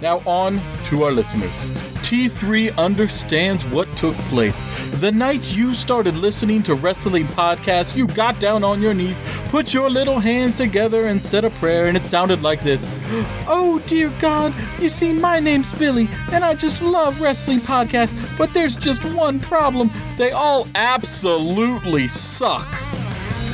Now, on to our listeners. T3 understands what took place. The night you started listening to wrestling podcasts, you got down on your knees, put your little hands together, and said a prayer, and it sounded like this Oh, dear God, you see, my name's Billy, and I just love wrestling podcasts, but there's just one problem. They all absolutely suck.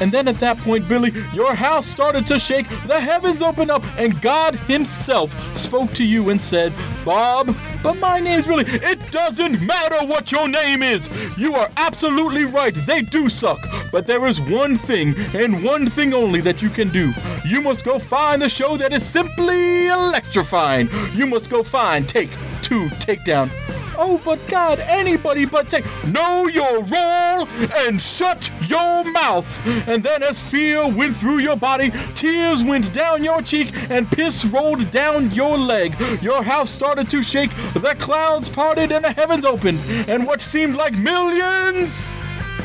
And then at that point, Billy, your house started to shake, the heavens opened up, and God Himself spoke to you and said, Bob, but my name's Billy. It doesn't matter what your name is. You are absolutely right. They do suck. But there is one thing, and one thing only, that you can do. You must go find the show that is simply electrifying. You must go find Take Two Takedown. Oh, but God, anybody but take. Know your role and shut your mouth. And then, as fear went through your body, tears went down your cheek, and piss rolled down your leg. Your house started to shake, the clouds parted, and the heavens opened. And what seemed like millions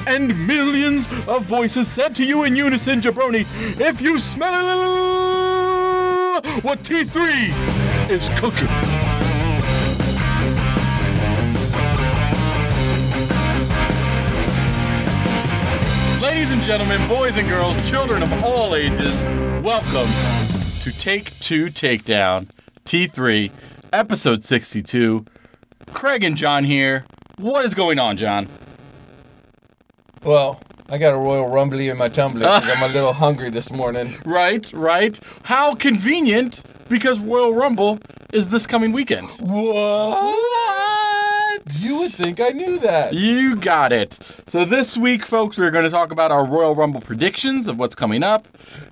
and millions of voices said to you in unison, Jabroni, if you smell what T3 is cooking. Ladies and gentlemen, boys and girls, children of all ages, welcome to Take Two Takedown, T3, episode 62. Craig and John here. What is going on, John? Well, I got a Royal Rumbly in my tumbler 'cause I'm a little hungry this morning. Right, right. How convenient because Royal Rumble is this coming weekend. What? You would think I knew that. You got it. So this week, folks, we're going to talk about our Royal Rumble predictions of what's coming up,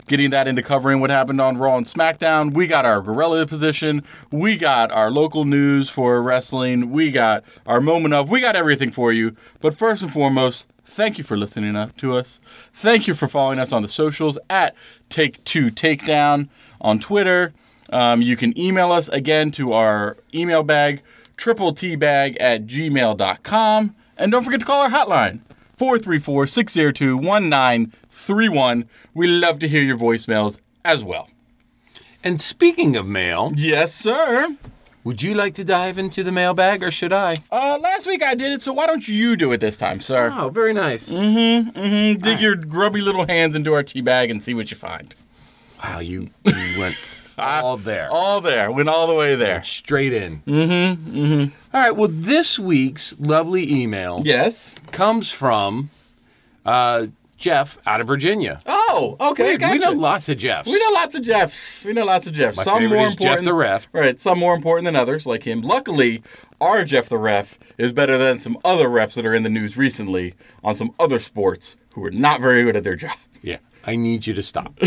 getting that into covering what happened on Raw and SmackDown. We got our gorilla position. We got our local news for wrestling. We got our moment of. We got everything for you. But first and foremost, thank you for listening up to us. Thank you for following us on the socials at Take Two Takedown on Twitter. Um, you can email us again to our email bag, triple tbag at gmail.com. And don't forget to call our hotline, 434 602 1931. We love to hear your voicemails as well. And speaking of mail, Yes, sir. would you like to dive into the mailbag or should I? Uh, last week I did it, so why don't you do it this time, sir? Oh, very nice. Mm, hmm, mm hmm. dig your grubby little hands into our tea bag and see what you find. Wow, you, you went all there. All there, went all the way there. Straight in. Mm-hmm. Mm-hmm. All right. Well, this week's lovely email Yes. comes from uh, Jeff out of Virginia. Oh, okay, we, gotcha. we know lots of Jeffs. We know lots of Jeffs. We know lots of Jeffs. My some favorite more is important. Jeff the Ref. Right, some more important than others, like him. Luckily, our Jeff the Ref is better than some other refs that are in the news recently on some other sports who are not very good at their job. I need you to stop.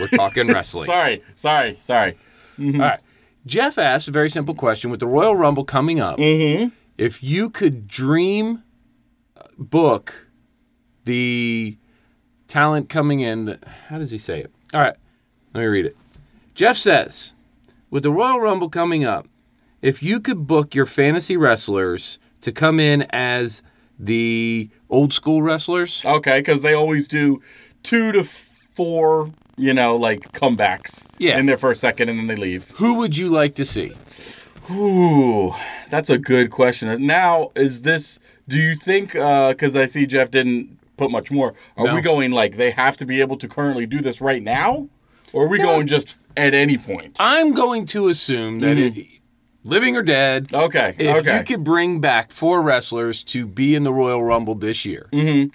We're talking wrestling. Sorry, sorry, sorry. All right. Jeff asked a very simple question with the Royal Rumble coming up. Mm-hmm. If you could dream uh, book the talent coming in, that, how does he say it? All right. Let me read it. Jeff says, with the Royal Rumble coming up, if you could book your fantasy wrestlers to come in as the old school wrestlers, Okay, because they always do two to four, you know, like comebacks Yeah. in for a second and then they leave. who would you like to see? Ooh, that's a good question. Now, is this? Do you think? Uh, because I see Jeff didn't put much more. Are No. we going like they have to be able to currently do this right now, or are we going just at any point? I'm going to assume that mm-hmm. it, living or dead, Okay. If okay. you could bring back four wrestlers to be in the Royal Rumble this year, mm-hmm.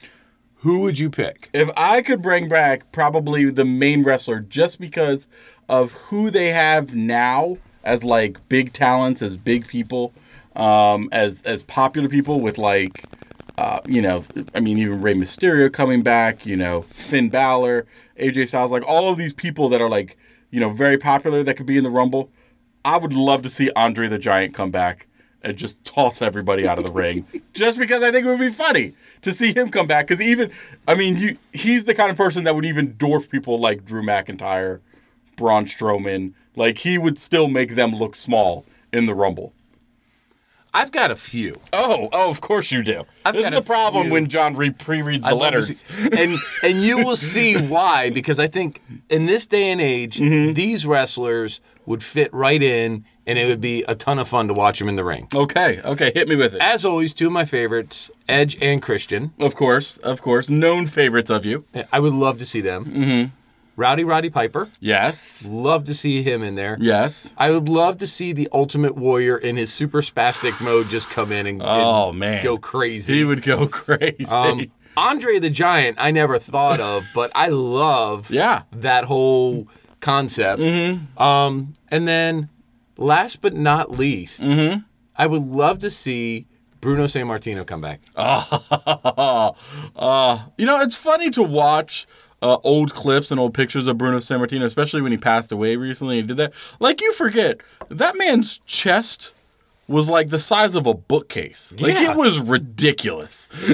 Who would you pick? if I could bring back probably the main wrestler just because of who they have now as like big talents, as big people, um, as as popular people with like uh, you know, I mean, even Rey Mysterio coming back, you know, Finn Balor, AJ Styles, like all of these people that are like, you know, very popular that could be in the Rumble. I would love to see Andre the Giant come back and just toss everybody out of the ring, just because I think it would be funny to see him come back. Because even, I mean, you, he's the kind of person that would even dwarf people like Drew McIntyre, Braun Strowman. Like he would still make them look small in the Rumble. I've got a few. Oh, oh, of course you do. I've this is the problem few. when John re- pre-reads the to letters. and and you will see why because I think in this day and age, Mm-hmm. these wrestlers would fit right in, and it would be a ton of fun to watch them in the ring. Okay, okay, hit me with it. As always, two of my favorites, Edge and Christian. Of course, of course, known favorites of you. I would love to see them. Mm-hmm. Rowdy Roddy Piper, Yes, love to see him in there. yes. I would love to see the Ultimate Warrior in his super spastic mode just come in and, Oh and man, go crazy. He would go crazy. Um, Andre the Giant, I never thought of, but I love yeah. that whole concept. Mm-hmm. Um, and then, last but not least, Mm-hmm. I would love to see Bruno Sammartino come back. uh, you know, it's funny to watch uh, old clips and old pictures of Bruno Sammartino, especially when he passed away recently. He did that. Like you forget that man's chest was like the size of a bookcase. Like Yeah. it was ridiculous.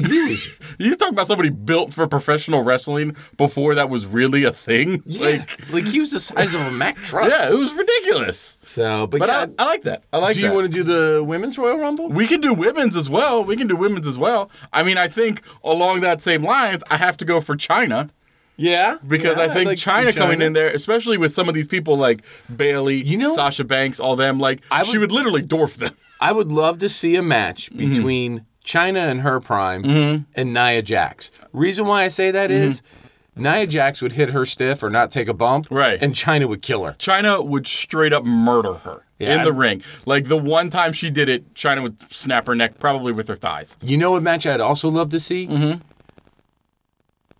You talk about somebody built for professional wrestling before that was really a thing. like, like he was the size of a Mack truck. yeah, it was ridiculous. So, but, But yeah, I, I like that. I like that. do that. you want to do the women's Royal Rumble? We can do women's as well. We can do women's as well. I mean, I think along that same lines, I have to go for Chyna Yeah, because Yeah, I think like Chyna, some coming in there, especially with some of these people like Bayley, You know- Sasha Banks, all them, like I she would- would literally dwarf them. I would love to see a match Mm-hmm. between Chyna and her prime and Nia Jax. Reason why I say that is Nia Jax would hit her stiff or not take a bump, Mm-hmm. Right. And Chyna would kill her. Chyna would straight up murder her Yeah, in the I'm- ring. Like the one time she did it, Chyna would snap her neck, probably with her thighs. You know what match I'd also love to see? Mm-hmm.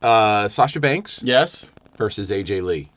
Uh, Sasha Banks Yes. versus AJ Lee.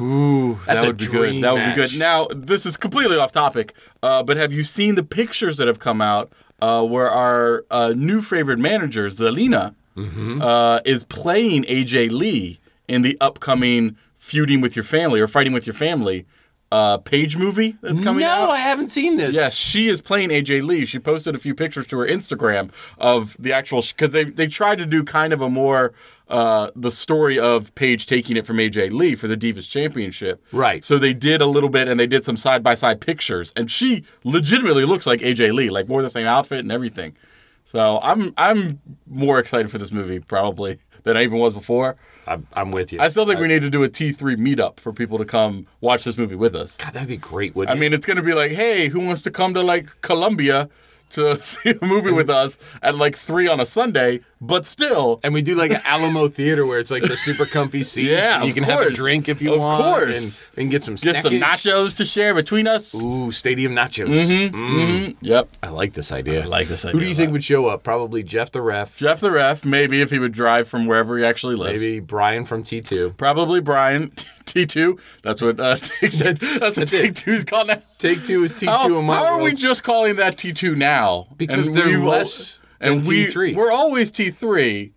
Ooh, That's that a would be dream good. That would be match. good. Now, this is completely off topic, uh, but have you seen the pictures that have come out uh, where our uh, new favorite manager, Zelina, Mm-hmm. uh, is playing AJ Lee in the upcoming Feuding with Your Family or Fighting with Your Family uh, page movie that's coming no, out? I haven't seen this. Yes, she is playing AJ Lee. She posted a few pictures to her Instagram of the actual because they they tried to do kind of a more uh, the story of Paige taking it from AJ Lee for the Divas Championship. Right. So they did a little bit and they did some side by side pictures, and she legitimately looks like AJ Lee, like wore the same outfit and everything. So I'm I'm more excited for this movie probably than I even was before. I'm, I'm with you. I still think we need to do a T3 meetup for people to come watch this movie with us. God, that'd be great. Wouldn't I it? mean, it's gonna be like, hey, who wants to come to like Columbia to see a movie with us at like three on a Sunday? But still, And we do like an Alamo theater where it's like the super comfy seats. Yeah, and you of can have a drink if you want. Of course. And, and get some get some nachos to share between us. Ooh, stadium nachos. mm-hmm Yep. I like this idea. I like this idea. Who do you think would show up? Probably Jeff the ref. Jeff the ref, maybe if he would drive from wherever he actually lives. Maybe Brian from T2. Probably Brian T two. That's what uh, take, that's, That's- what. Take Two's called now. Take two is T2 How, in my how are we just calling that T two now? Because And they're less and we T3. we're always T three.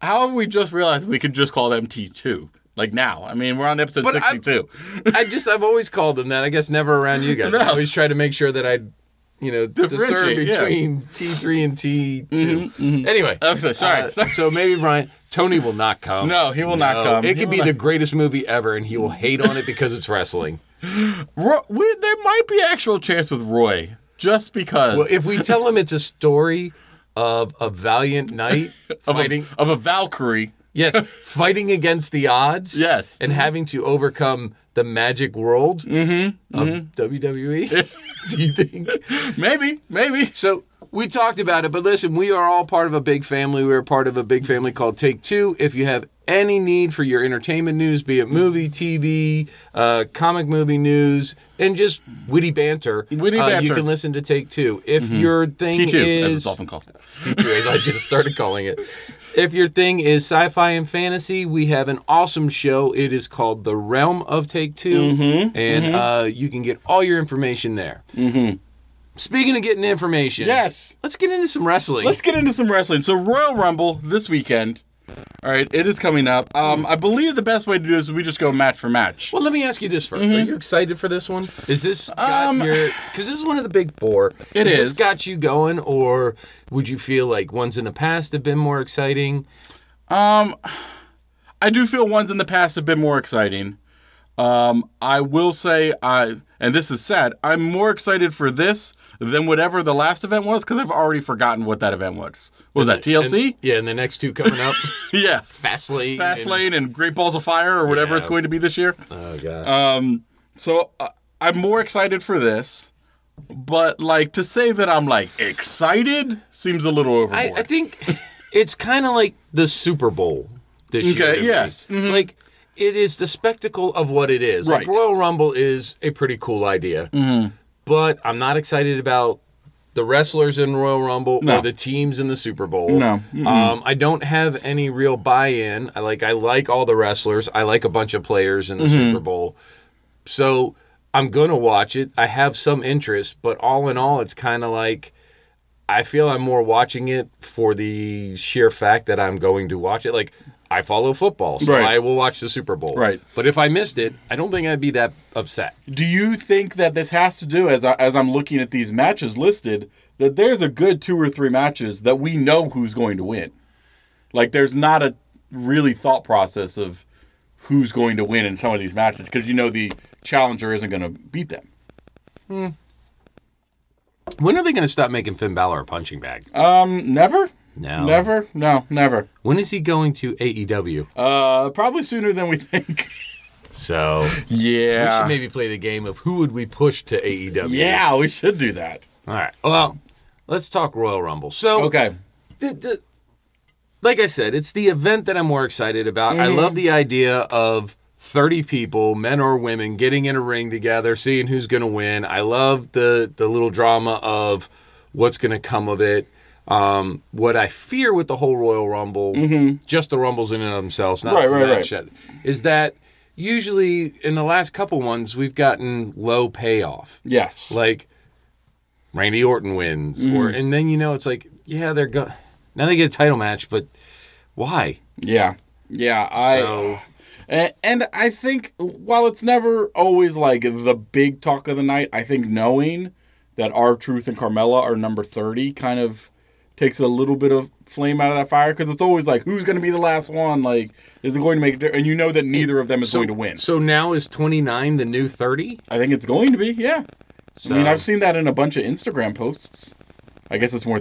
How have we just realized we could just call them T two? Like now, I mean, we're on episode But sixty two. I just I've always called them that. I guess never around you guys. No. I always try to make sure that I, you know, discern Differentiate, yeah. between T3 and T2. Anyway, Oh, so- sorry, uh, sorry. so maybe Brian Tony will not come. No, he will not come. It He could will be not- the greatest movie ever, and he will hate on it because it's wrestling. Ro- we, there might be actual chance with Roy, just because Well, if we tell him it's a story of a valiant knight of fighting, a, of a Valkyrie. Yes, fighting against the odds, Yes. and having to overcome the magic world Mm-hmm, of WWE. Do you think? Maybe, maybe. So we talked about it, but listen, we are all part of a big family. We're part of a big family called Take Two. If you have any need for your entertainment news, be it movie, TV, uh, comic movie news, and just witty banter, Witty uh, you can listen to Take Two. If your thing is. T two, as it's often called. T2, as I just started calling it. If your thing is sci-fi and fantasy, we have an awesome show. It is called The Realm of Take 2 Mm-hmm, and Uh, you can get all your information there. Mm-hmm. Speaking of getting information, Yes. let's get into some wrestling. Let's get into some wrestling. So Royal Rumble this weekend. All right, it is coming up. Um, I believe the best way to do this is we just go match for match. well, let me ask you this 1st Are you excited for this one? Is this got Mm-hmm. Um, your? Because this is one of the big four. It Has is. This got you going, or would you feel like ones in the past have been more exciting? Um, I do feel ones in the past have been more exciting. Um, I will say I, and this is sad. I'm more excited for this than whatever the last event was because I've already forgotten what that event was. What was that TLC? And- yeah, and the next two coming up, yeah, Fastlane. Fast and- Lane and Great Balls of Fire or whatever Yeah. it's going to be this year. Oh god. Um, so uh, I'm more excited for this, but like to say that I'm like excited seems a little overboard. I, I think it's kind of like the Super Bowl this year. Okay, to me. yes. Mhm. Like it is the spectacle of what it is. Right. Mm-hmm. Royal Rumble is a pretty cool idea, but I'm not excited about the wrestlers in Royal Rumble No. or the teams in the Super Bowl. No. Um, I don't have any real buy-in. I like I like all the wrestlers. I like a bunch of players in the Mm-hmm. Super Bowl. So I'm gonna watch it. I have some interest, but all in all, it's kind of like I feel I'm more watching it for the sheer fact that I'm going to watch it. Like I follow football, so Right. I will watch the Super Bowl. Right. But if I missed it, I don't think I'd be that upset. Do you think that this has to do, as I, as I'm looking at these matches listed, that there's a good two or three matches that we know who's going to win? Like, there's not a really thought process of who's going to win in some of these matches because you know the challenger isn't going to beat them. Hmm. When are they going to stop making Finn Balor a punching bag? Um, never, No. never, no, never. When is he going to AEW? Uh, probably sooner than we think. So yeah, we should maybe play the game of who would we push to AEW? yeah, we should do that. All right. Well, let's talk Royal Rumble. So Okay. like I said, it's the event that I'm more excited about. I Mm-hmm. love the idea of 30 people, men or women, getting in a ring together, seeing who's going to win. I love the the little drama of what's going to come of it. Um, what I fear with the whole Royal Rumble, just the Rumbles in and of themselves, not Mm-hmm. Right, the right, match, is that usually in the last couple ones we've gotten low payoff Yes. like Randy Orton wins, Mm-hmm. or and then you know it's like yeah they're go now they get a title match, but why? yeah. Yeah. I. so And, and I think while it's never always like the big talk of the night, I think knowing that R-Truth and Carmella are number 30 kind of takes a little bit of flame out of that fire because it's always like who's going to be the last one? Like is it going to make difference? And you know that neither of them is so, going to win. So now is twenty nine the new thirty? i think it's going to be yeah. So i mean i've seen that in a bunch of instagram posts. I guess it's more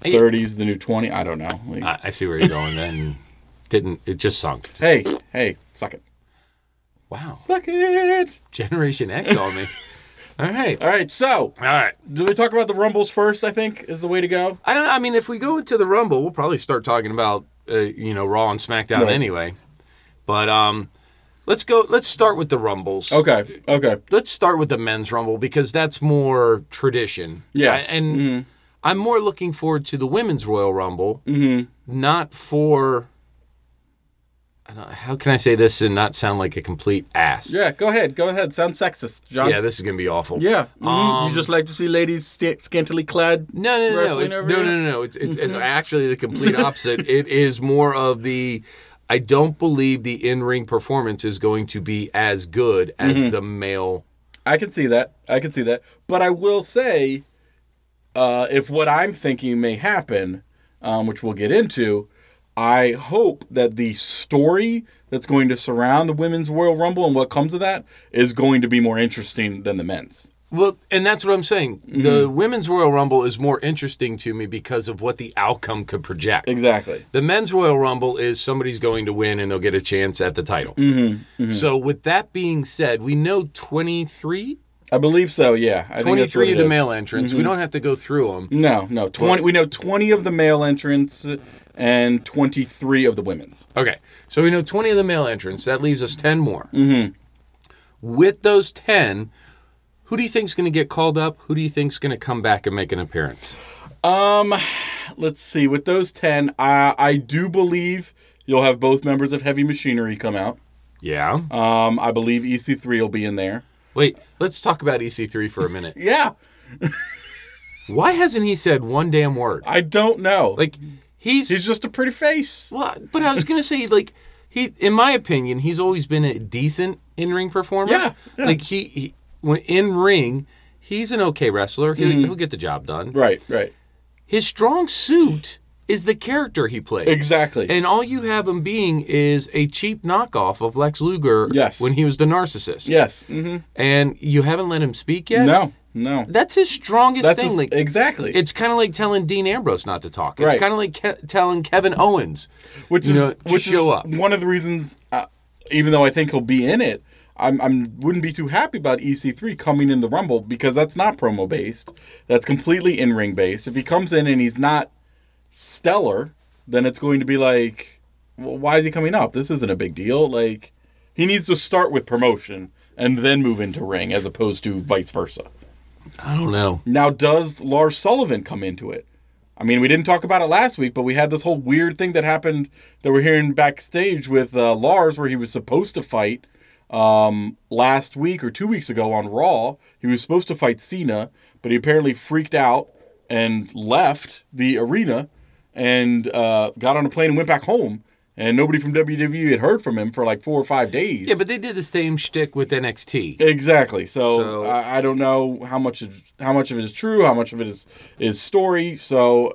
30s the new 20 i don't know. Like, I, I see where you're going. Then. Didn't it just sunk? hey hey suck it. Wow, suck it! Generation X on me. All right, all right so all right. do we talk about the rumbles first i think is the way to go I don't. I mean, if we go into the Rumble, we'll probably start talking about uh, you know Raw and SmackDown anyway. But um, let's go. Let's start with the Rumbles. okay okay let's start with the men's rumble because that's more tradition. Yeah. And Mhm. I'm more looking forward to the women's Royal Rumble, mm-hmm not for. How can I say this and not sound like a complete ass? Yeah, go ahead. Go ahead. Sound sexist, John. Yeah, this is gonna be awful. Yeah. mhm. Um, you just like to see ladies st- scantily clad? No, no, no, no. Wrestling It- over no, no, no, no. It's it's, it's actually the complete opposite. it is more of the. I don't believe the in-ring performance is going to be as good as Mm-hmm. the male. I can see that. I can see that. But I will say, uh, if what I'm thinking may happen, um, which we'll get into, I hope that the story that's going to surround the women's Royal Rumble and what comes of that is going to be more interesting than the men's. Well, and that's what I'm saying. Mm-hmm. The women's Royal Rumble is more interesting to me because of what the outcome could project. Exactly. The men's Royal Rumble is somebody's going to win and they'll get a chance at the title. Mm-hmm. So, with that being said, we know 23, I believe so. Yeah. I think 23 of the is. Mm-hmm. male entrants. We don't have to go through them. No, no. Twenty. We know twenty of the male entrants and twenty-three of the women's. Okay, so we know 20 of the male entrants. That leaves us 10 more. Mm-hmm. With those 10, who do you think's going to get called up? Who do you think's going to come back and make an appearance? Um, let's see. With those ten, I I do believe you'll have both members of Heavy Machinery come out. Yeah. Um, I believe EC3 will be in there. Wait, let's talk about EC3 for a minute. Yeah, Why hasn't he said one damn word? I don't know. Like, he's. he's just a pretty face. well, but I was going to say, like, he, in my opinion, he's always been a decent in ring performer. Yeah, yeah. Like, he, he when in ring, he's an okay wrestler. He'll, Mm-hmm. he'll get the job done. Right, right. His strong suit is the character he plays. Exactly. And all you have him being is a cheap knockoff of Lex Luger Yes. when he was the narcissist. yes. hmm And you haven't let him speak yet? No. No. That's his strongest That's thing. just- like, exactly. it's kind of like telling Dean Ambrose not to talk. It's Right. kind of like ke- telling Kevin Owens. which is know, which show is up. one of the reasons. Uh, even though I think he'll be in it, I'm I'm wouldn't be too happy about EC3 coming in the Rumble because that's not promo based. That's completely in ring based. If he comes in and he's not stellar, then it's going to be like, well, why is he coming up? This isn't a big deal. Like, he needs to start with promotion and then move into ring, as opposed to vice versa. I don't know. Now, does Lars Sullivan come into it? I mean, we didn't talk about it last week, but we had this whole weird thing that happened that we're hearing backstage with uh, Lars, where he was supposed to fight um, last week or two weeks ago on Raw. He was supposed to fight Cena, but he apparently freaked out and left the arena and uh, got on a plane and went back home. And nobody from WWE had heard from him for like four or five days. Yeah, but they did the same shtick with NXT. Exactly. So, So- I, I don't know how much of, how much of it is true, how much of it is is story. So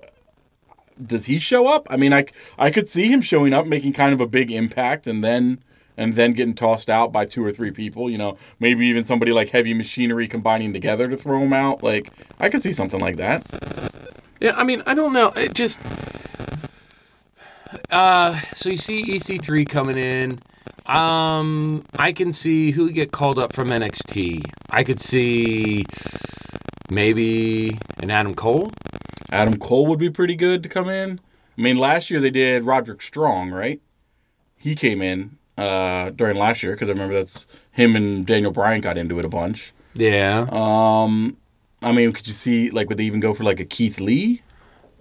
does he show up? I mean, I I could see him showing up, making kind of a big impact, and then and then getting tossed out by two or three people. You know, maybe even somebody like Heavy Machinery combining together to throw him out. Like I could see something like that. Yeah, I mean, I don't know. It just. Uh, so you see EC3 coming in. Um, I can see who get called up from NXT. I could see maybe an Adam Cole. Adam Cole would be pretty good to come in. I mean, last year they did Roderick Strong, right? He came in uh, during last year because I remember that's him and Daniel Bryan got into it a bunch. Yeah. Um, I mean, could you see like would they even go for like a Keith Lee?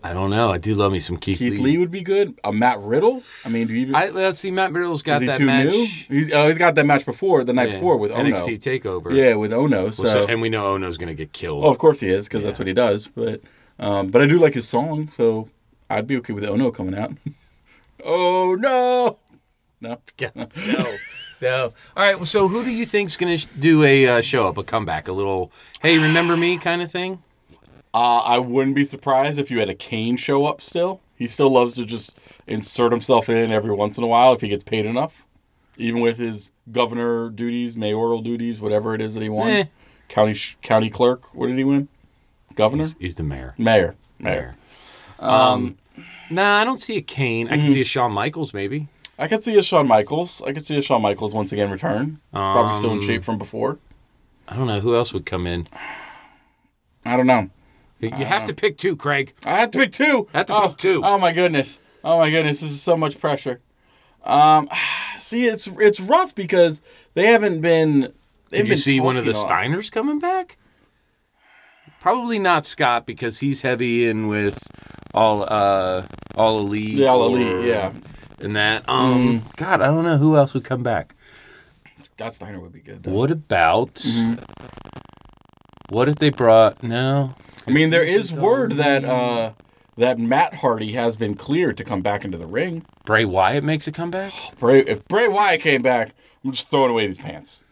I don't know. I do love me some Keith, Keith Lee. Lee would be good. A Matt Riddle. I mean, do you even? I, let's see. Matt Riddle's got that match. new? He's oh, he's got that match before the night Yeah, before with Ohno. NXT Takeover. Yeah, with Ohno. So, Well, so- and we know Ohno's going to get killed. oh, of course he is because that's what he does. But um, but I do like his song, so I'd be okay with Ohno coming out. oh no, no. no, no. All right. well, So who do you think's going to do a uh, show up, a comeback, a little "Hey, remember me" kind of thing? Uh, I wouldn't be surprised if you had a Kane show up still. He still loves to just insert himself in every once in a while if he gets paid enough. Even with his governor duties, mayoral duties, whatever it is that he won. Eh. County sh- county clerk, what did he win? Governor? He's the mayor. Mayor. Mayor. Um, Nah, I don't see a Kane. I Mm-hmm. can see a Shawn Michaels maybe. I could see a Shawn Michaels. I could see a Shawn Michaels once again return. Probably still in Um, shape from before. I don't know who else would come in. I don't know. You have to pick two, Craig. I have to pick two. I Have to oh, pick two. Oh my goodness. Oh my goodness. This is so much pressure. Um, see, it's it's rough because they haven't been. they've Did you been see one of the talking a lot. Steiners coming back? Probably not Scott because he's heavy in with all uh all elite. Yeah, all or- elite. Yeah, And that. Um. God, I don't know who else would come back. Scott Steiner would be good. Though. What about? Mm-hmm. What if they brought? No. I mean, there is word that uh that Matt Hardy has been cleared to come back into the ring. Bray Wyatt makes a comeback. Bray, if Bray Wyatt came back, I'm just throwing away these pants,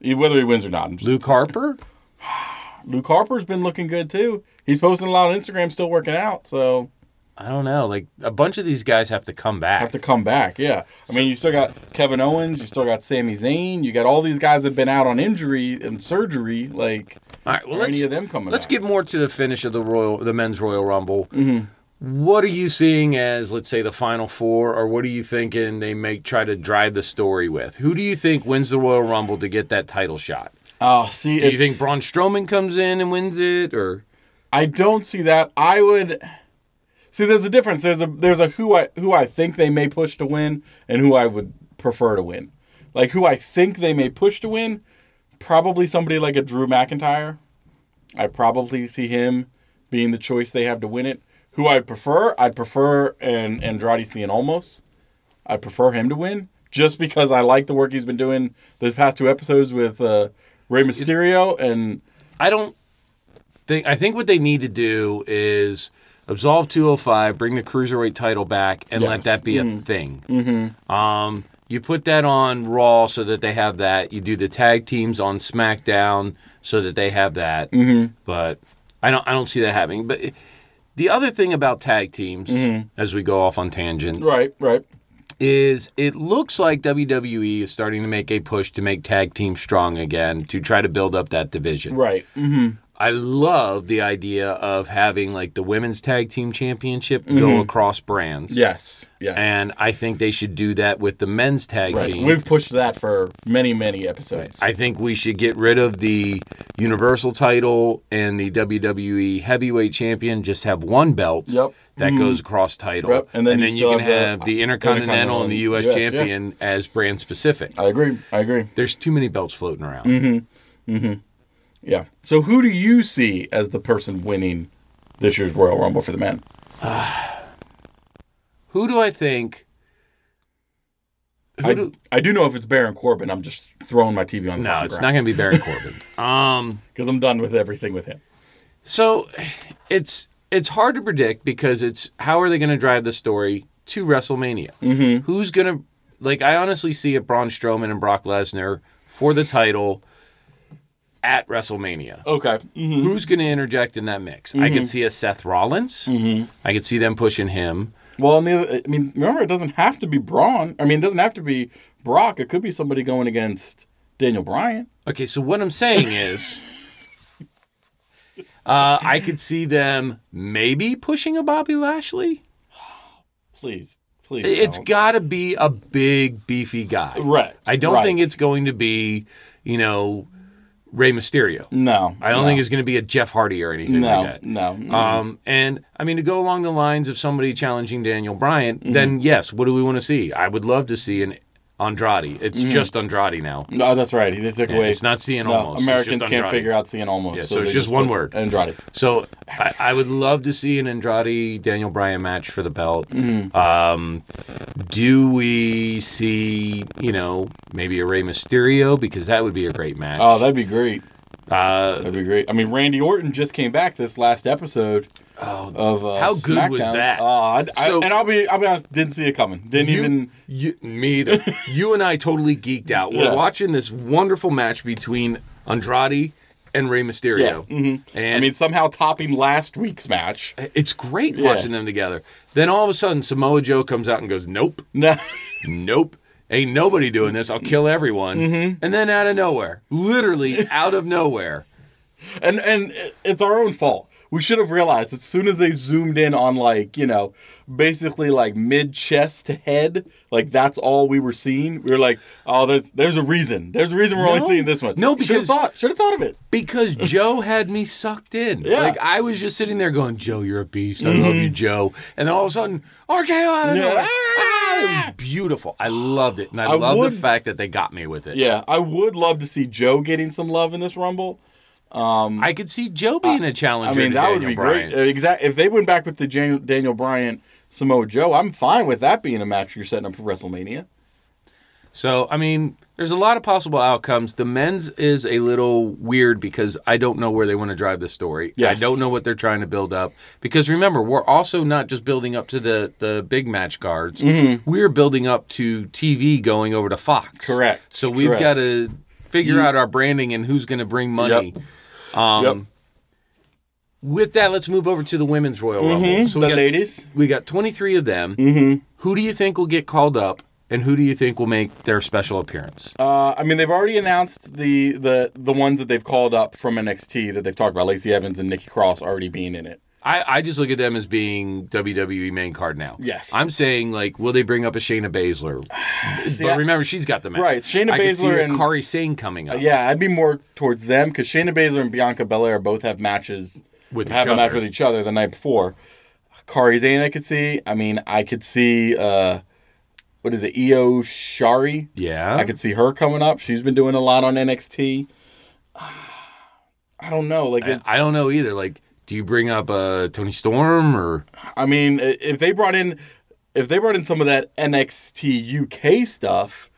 E- whether he wins or not. I'm just, Luke Harper. Luke Harper's been looking good too. He's posting a lot on Instagram, still working out. So I don't know. Like a bunch of these guys have to come back. have to come back. Yeah, I mean, you still got Kevin Owens, you still got Sami Zayn, you got all these guys that've been out on injury and surgery. Like, All right. Well, let's any of them coming? let's back? get more to the finish of the royal, the men's Royal Rumble. Mm-hmm. What are you seeing as, let's say, the final four, or what are you thinking they may try to drive the story with? Who do you think wins the Royal Rumble to get that title shot? Oh, see, Do you think Braun Strowman comes in and wins it, or I don't see that. I would see. There's a difference. There's a there's a who I who I think they may push to win and who I would prefer to win. Like who I think they may push to win, probably somebody like a Drew McIntyre. I probably see him being the choice they have to win it. Who I prefer, I'd prefer an Andrade Cien Almas. I prefer him to win just because I like the work he's been doing the past two episodes with uh, Rey Mysterio and I don't think. I think what they need to do is absolve 205, bring the cruiserweight title back, and let that be a thing. Mm-hmm. Um, you put that on Raw so that they have that. You do the tag teams on SmackDown so that they have that. Mm-hmm. But I don't. I don't see that happening. But The other thing about tag teams, as we go off on tangents, Right, right. is it looks like WWE is starting to make a push to make tag teams strong again to try to build up that division. Right. Mm-hmm. I love the idea of having like the women's tag team championship go mm-hmm. across brands. Yes. Yes. And I think they should do that with the men's tag right. team. we've pushed that for many, many episodes. I think we should get rid of the Universal title and the WWE Heavyweight Champion. Just have one belt Yep. that mm-hmm. goes across title, Yep. And then you you, can have the have the Intercontinental and the U.S. Yeah. Champion as brand specific. I agree. I agree. There's too many belts floating around. Mm-hmm. Yeah. So who do you see as the person winning this year's Royal Rumble for the men? Who do I think? I, do, I do know if it's Baron Corbin. I'm just throwing my TV on the no, it's not going to be Baron Corbin. Um, because I'm done with everything with him. so it's it's hard to predict because it's how are they going to drive the story to WrestleMania? Mm-hmm. Who's going to like? I honestly see it Braun Strowman and Brock Lesnar for the title at WrestleMania. Okay. Mm-hmm. Who's going to interject in that mix? I could see a Seth Rollins. Mm-hmm. I could see them pushing him. Well, and the other, I mean, remember, it doesn't have to be Braun. I mean, it doesn't have to be Brock. It could be somebody going against Daniel Bryan. Okay, so what I'm saying is, uh, I could see them maybe pushing a Bobby Lashley. Please, please. It's got to be a big, beefy guy. Right, I don't right. think it's going to be, you know, Rey Mysterio. no. I don't no, think it's going to be a Jeff Hardy or anything no, like that. no, no. Um, and I mean, to go along the lines of somebody challenging Daniel Bryan, Mm-hmm. then yes, what do we want to see? I would love to see an Andrade. It's just Andrade now. no, that's right. They took away. It's not seeing no, almost. It's Americans just can't figure out seeing almost. Yeah, so it's they just one word. Andrade. So I, I would love to see an Andrade Daniel Bryan match for the belt. Mm-hmm. Um, do we see you know maybe a Rey Mysterio because that would be a great match. Oh, that'd be great. Uh, That'd be great. I mean, Randy Orton just came back this last episode Oh, of uh, How good was that? Oh, I, I- and I'll be, I'll be honest, didn't see it coming. Didn't you, even. you, me either. you and I totally geeked out. We're Yeah. watching this wonderful match between Andrade and Rey Mysterio, mhm. and I mean, somehow topping last week's match. it's great Yeah. watching them together. Then all of a sudden, Samoa Joe comes out and goes, "Nope." No, nope. Ain't nobody doing this. I'll kill everyone. Mm-hmm. And then out of nowhere, literally out of nowhere, and and it's our own fault. We should have realized as soon as they zoomed in on like you know, basically like mid chest to head, like that's all we were seeing. We were like, oh, there's there's a reason. There's a reason we're No. only seeing this one. No, should have because- thought should have thought of it. because Joe had me sucked in. Yeah. Like I was just sitting there going, "Joe, you're a beast. I love you, Joe." And then all of a sudden, RKO out of Mm-hmm. Yeah. Ah, beautiful. I loved it, and I, I love the fact that they got me with it. Yeah, I would love to see Joe getting some love in this rumble. I could see Joe being a challenger. I mean, that would be Bryan. great. Exactly. If they went back with the Jan- Daniel Bryan Samoa Joe, I'm fine with that being a match you're setting up for WrestleMania. So, I mean, there's a lot of possible outcomes. The men's is a little weird because I don't know where they want to drive the story. I don't know what they're trying to build up. Because remember, we're also not just building up to the, the big match cards. We're building up to TV going over to Fox. Mm-hmm. Correct. So we've Correct. got to figure out our branding and who's going to bring money. Um, yep. With that, let's move over to the women's Royal Rumble. So the we got, ladies. we got 23 of them. Mm-hmm. Who do you think will get called up? And who do you think will make their special appearance? Uh, I mean, they've already announced the, the the ones that they've called up from NXT that they've talked about. Lacey Evans and Nikki Cross already being in it. I, I just look at them as being WWE main card now. Yes. I'm saying, like, will they bring up a Shayna Baszler? See, but I- remember, she's got the match. Right, Shayna I Baszler and- Kairi Sane coming up. Yeah, I'd be more towards them because Shayna Baszler and Bianca Belair both have matches With have each a match other. with each other the night before. Kairi Sane, I could see. I mean, I could see. Uh, what is it? Io Shirai. Yeah. I could see her coming up. She's been doing a lot on NXT. I don't know. Like, I, I don't know either. Like, do you bring up uh, Toni Storm or I mean, if they brought in, if they brought in some of that NXT UK stuff,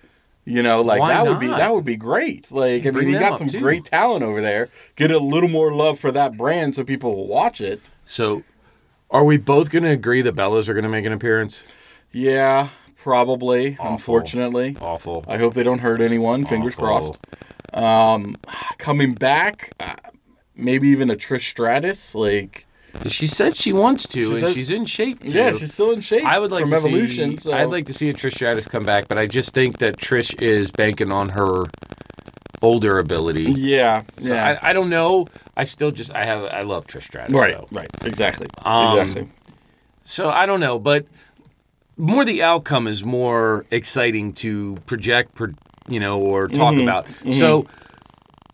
you know, like Why that would be that would be great. Like, I Bring mean, you got some too. great talent over there. Get a little more love for that brand so people will watch it. so? Are we both going to agree that Bellas are going to make an appearance? Yeah, probably. Unfortunately, Awful. I hope they don't hurt anyone. Fingers Awful. crossed. Um, coming back, uh, maybe even a Trish Stratus. Like, She said she wants to, and said- she's in shape too. Yeah, she's still in shape. I would like from to Evolution. see. so I'd like to see a Trish Stratus come back, but I just think that Trish is banking on her older ability. Yeah, So yeah. I, I don't know. I still just I have I love Trish Stratus. right, So. right, exactly, Um, exactly. So I don't know, but more the outcome is more exciting to project, you know, or talk Mm-hmm. about. So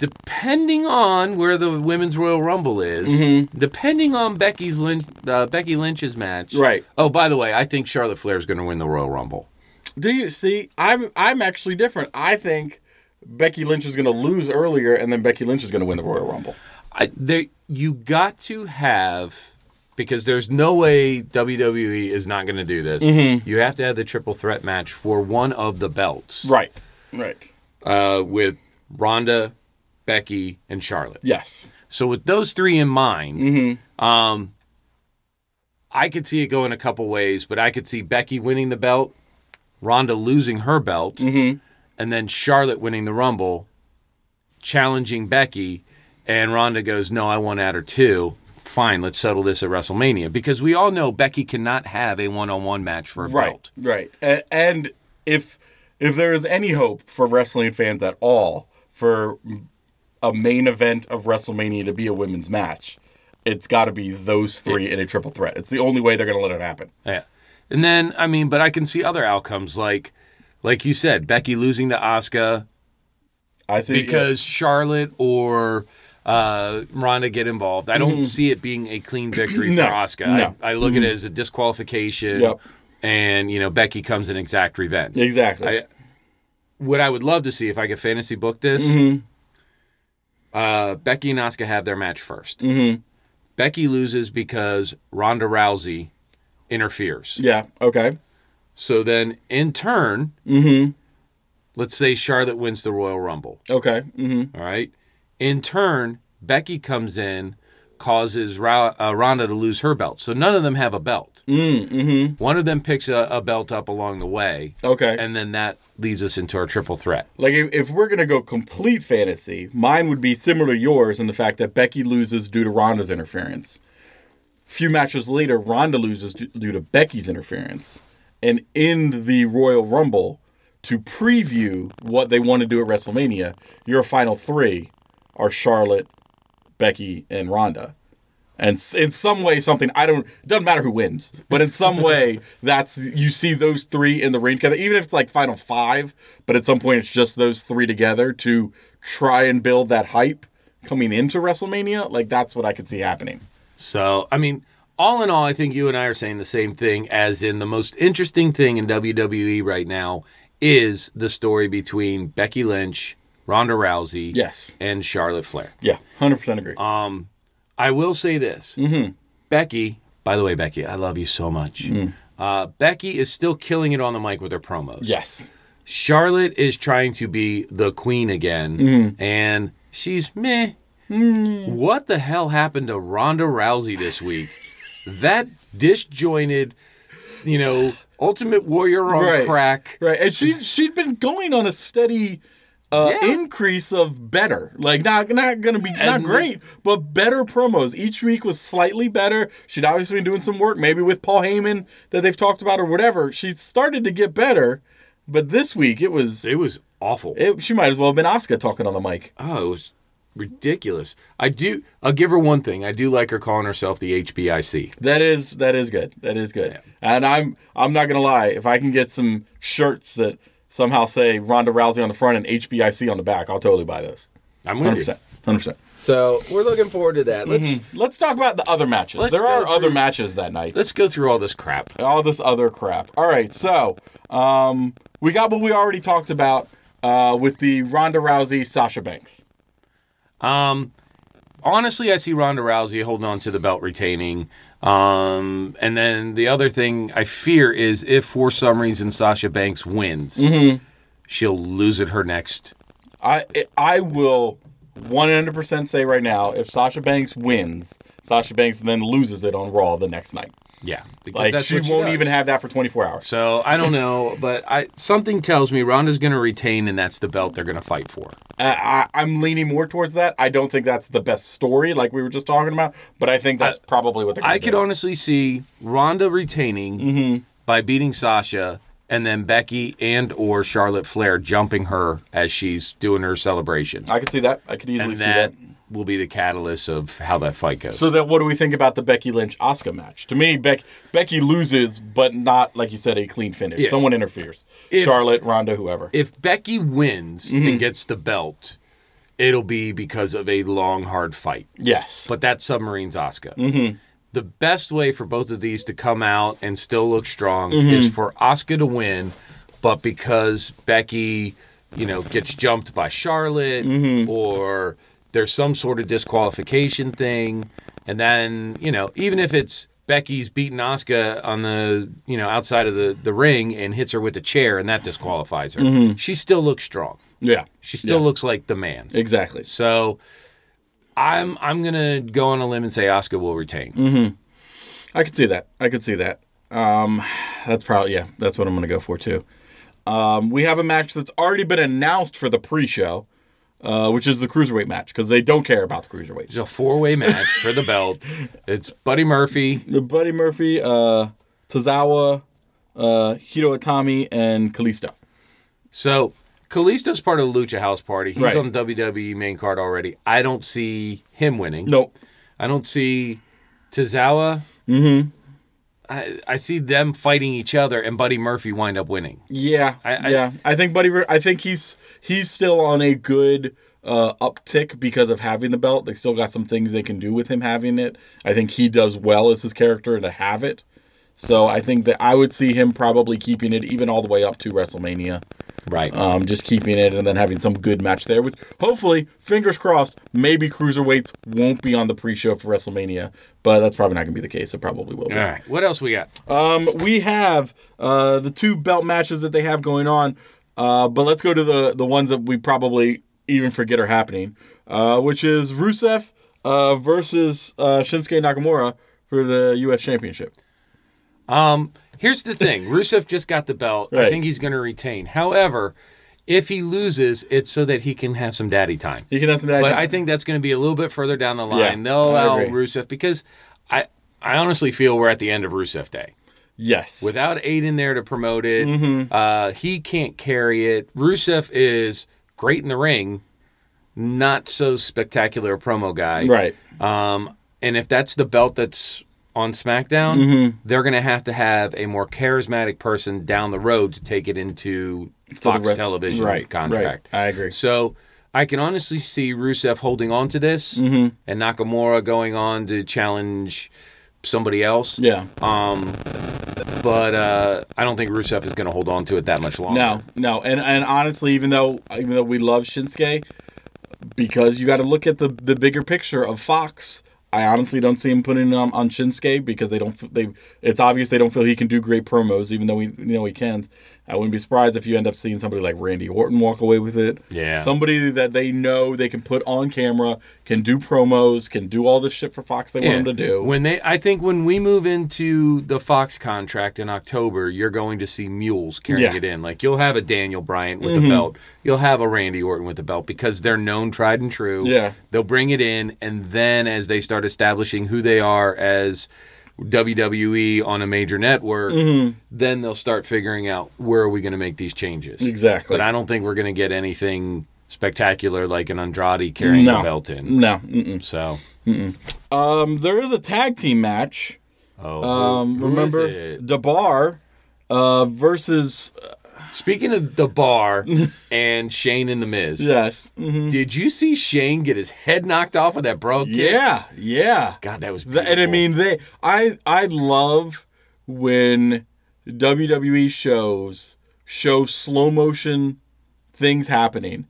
depending on where the women's Royal Rumble is, depending on Becky's Lynch, uh, Becky Lynch's match, Mm-hmm. Right. Oh, by the way, I think Charlotte Flair is going to win the Royal Rumble. Do you see? I'm I'm actually different. I think Becky Lynch is going to lose earlier, and then Becky Lynch is going to win the Royal Rumble. I, there, you got to have because there's no way WWE is not going to do this. Mm-hmm. You have to have the triple threat match for one of the belts. Right, right. uh, with Ronda, Becky, and Charlotte. Yes. So with those three in mind, Mm-hmm. um, I could see it going a couple ways, but I could see Becky winning the belt, Ronda losing her belt, Mm-hmm. and then Charlotte winning the Rumble, challenging Becky, and Ronda goes, "No, I want at her too." Fine, let's settle this at WrestleMania because we all know Becky cannot have a one-on-one match for a Right, belt. right. A- And if if there is any hope for wrestling fans at all for a main event of WrestleMania to be a women's match, it's got to be those three in a triple threat. It's the only way they're going to let it happen. Yeah. And then I mean, but I can see other outcomes like like you said, Becky losing to Asuka I see because Charlotte or uh, Ronda get involved. I don't see it being a clean victory Mm-hmm. No, for Asuka. no. Mm-hmm. I, I look at it as a disqualification. Yep. And you know Becky comes in exact revenge. exactly. I, what I would love to see if I could fantasy book this, Mm-hmm. Uh, Becky and Asuka have their match 1st Mm-hmm. Becky loses because Ronda Rousey interferes. yeah. Okay. So then, in turn, Mm-hmm. let's say Charlotte wins the Royal Rumble. Okay. Mm-hmm. All right. In turn, Becky comes in, causes Ra- uh, Ronda to lose her belt. So none of them have a belt. Mm-hmm. One of them picks a, a belt up along the way, Okay. and then that leads us into our triple threat. Like if, if we're gonna go complete fantasy, mine would be similar to yours in the fact that Becky loses due to Ronda's interference. few matches later, Ronda loses d- due to Becky's interference, and in the Royal Rumble, to preview what they want to do at WrestleMania, your final three are Charlotte, Becky, and Ronda. And in some way, something I don't doesn't matter who wins, but in some way, that's you see those three in the ring together. Even if it's like final five, but at some point it's just those three together to try and build that hype coming into WrestleMania. Like that's what I could see happening. So, I mean, all in all, I think you and I are saying the same thing, as in the most interesting thing in WWE right now is the story between Becky Lynch, Ronda Rousey, Yes. and Charlotte Flair. Yeah, hundred percent agree. Um, I will say this. Mm-hmm. Becky, by the way, Becky, I love you so much. Uh, Becky is still killing it on the mic with her promos. yes. Charlotte is trying to be the queen again, Mm-hmm. and she's meh. Mm. What the hell happened to Ronda Rousey this week? that disjointed, you know, Ultimate Warrior on Right. crack. Right, and she she'd been going on a steady uh, Yeah. increase of better, like not not gonna be not great, but better promos. Each week was slightly better. She'd obviously been doing some work, maybe with Paul Heyman that they've talked about or whatever. She started to get better, but this week it was It was awful. it, she might as well have been Asuka talking on the mic. Oh, it was ridiculous. I do. I'll give her one thing. I do like her calling herself the HBIC. That is that is good. That is good. Yeah. And I'm I'm not gonna lie. If I can get some shirts that somehow say Ronda Rousey on the front and HBIC on the back, I'll totally buy those. I'm Hundred with you. percent. Hundred percent. So we're looking forward to that. Let's Let's talk about the other matches. Let's there are go other matches that night. let's go through all this crap. All this other crap. All right, so um, we got what we already talked about uh, with the Ronda Rousey Sasha Banks. Um, honestly, I see Ronda Rousey holding on to the belt, retaining. Um, and then the other thing I fear is if for some reason Sasha Banks wins, she'll lose it her next. I I will 100% say right now, if Sasha Banks wins, Sasha Banks then loses it on Raw the next night. Yeah, Like that's she what won't does. even have that for 24 hours. So I don't know, but I something tells me Ronda's going to retain, and that's the belt they're going to fight for. I, I, I'm leaning more towards that. I don't think that's the best story, like we were just talking about, but I think that's probably what they're. I could do. honestly see Ronda retaining Mm-hmm. by beating Sasha, and then Becky and or Charlotte Flair jumping her as she's doing her celebration, I could see that. I could easily and see that that. Will be the catalyst of how that fight goes. So then, what do we think about the Becky Lynch Asuka match? To me, Beck, Becky loses, but not like you said a clean finish. Yeah. Someone interferes. If- Charlotte, Ronda, whoever. if Becky wins Mm-hmm. and gets the belt, it'll be because of a long, hard fight. yes. But that's Submarine's Asuka. Mm-hmm. The best way for both of these to come out and still look strong Mm-hmm. is for Asuka to win, but because Becky, you know, gets jumped by Charlotte Mm-hmm. or there's some sort of disqualification thing, and then you know, even if it's Becky's beating Asuka on the you know outside of the the ring and hits her with a chair and that disqualifies her, she still looks strong. yeah. She still Yeah. looks like the man. Exactly. So I'm I'm gonna go on a limb and say Asuka will retain. Mm-hmm. I could see that. I could see that. Um, that's probably yeah. That's what I'm going to go for too. Um, we have a match that's already been announced for the pre-show, uh, which is the cruiserweight match because they don't care about the cruiserweights. It's a four way match for the belt. It's Buddy Murphy. Buddy Murphy, uh, Tozawa, uh, Hiro Itami, and Kalisto. So Kalisto's part of the Lucha House Party. He's Right. on the WWE main card already. I don't see him winning. Nope. I don't see Tozawa. Mm-hmm. I, I see them fighting each other and Buddy Murphy wind up winning. Yeah, I- I- yeah. I think Buddy. I think he's he's still on a good uh, uptick because of having the belt. They still got some things they can do with him having it. I think he does well as his character to have it. So I think that I would see him probably keeping it even all the way up to WrestleMania. Right. Um, just keeping it and then having some good match there with hopefully, fingers crossed, maybe cruiserweights won't be on the pre-show for WrestleMania, but that's probably not going to be the case. It probably will be. All right. What else we got? Um, we have uh, the two belt matches that they have going on, uh, but let's go to the the ones that we probably even forget are happening, uh, which is Rusev uh, versus uh, Shinsuke Nakamura for the U.S. Championship. Um, here's the thing: Rusev just got the belt. I think he's going to retain. However, if he loses, it's so that he can have some daddy time. You can have some. But I think that's going to be a little bit further down the line. Yeah, They'll allow. Rusev because I I honestly feel we're at the end of Rusev Day. yes, Without Aiden there to promote it, Mm-hmm. uh, he can't carry it. Rusev is great in the ring, not so spectacular a promo guy. right. Um, and if that's the belt that's on SmackDown, Mm-hmm. they're going to have to have a more charismatic person down the road to take it into Fox rest- Television right, contract. right. I agree. So I can honestly see Rusev holding on to this Mm-hmm. and Nakamura going on to challenge somebody else. Yeah. Um, but uh, I don't think Rusev is going to hold on to it that much longer. No, no, and and honestly, even though even though we love Shinsuke, because you got to look at the the bigger picture of Fox. I honestly don't see him putting it on, on Shinsuke because they don't. They it's obvious they don't feel he can do great promos, even though we you know he can. I wouldn't be surprised if you end up seeing somebody like Randy Orton walk away with it. Yeah. somebody that they know they can put on camera, can do promos, can do all this shit for Fox they want them to do. When they, I think when we move into the Fox contract in October, you're going to see mules carrying Yeah. Mm-hmm. it in. Like you'll have a Daniel Bryan with the belt, you'll have a Randy Orton with the belt because they're known, tried and true. Yeah. they'll bring it in, and then as they start establishing who they are as WWE on a major network, Mm-hmm. then they'll start figuring out where are we going to make these changes. Exactly. But I don't think we're going to get anything spectacular like an Andrade carrying the no, belt in. no. Mm-mm. So, Um, there is a tag team match. oh, Um, who- who is remember? The Bar uh, versus Speaking of the bar and Shane and the Miz, yes, Mhm. did you see Shane get his head knocked off with that bro kick? yeah, yeah. God, that was beautiful. and I mean, they, I, I love when WWE shows show slow motion things happening.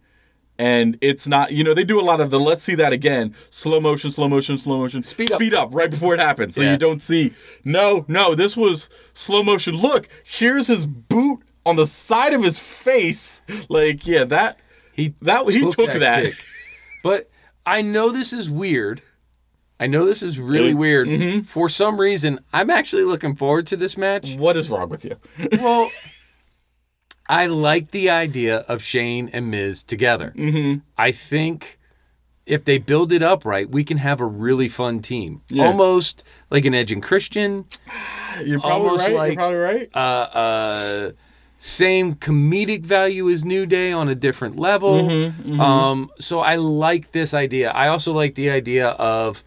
And it's not, you know, they do a lot of the let's see that again. Slow motion, slow motion, slow motion. Speed up. Speed up right before it happens. So Yeah. you don't see. No, no, this was slow motion. Look, here's his boot on the side of his face. Like, yeah, that he that was he took that. kick. But I know this is weird. I know this is really Mhm. weird. For some reason, I'm actually looking forward to this match. What is wrong with you? well, I like the idea of Shane and Miz together. Mm-hmm. I think if they build it up right, we can have a really fun team. Yeah. Almost like an Edge and Christian. You're probably right. like- You're probably right. Uh, uh, same comedic value as New Day on a different level. Mm-hmm, Um, so I like this idea. I also like the idea of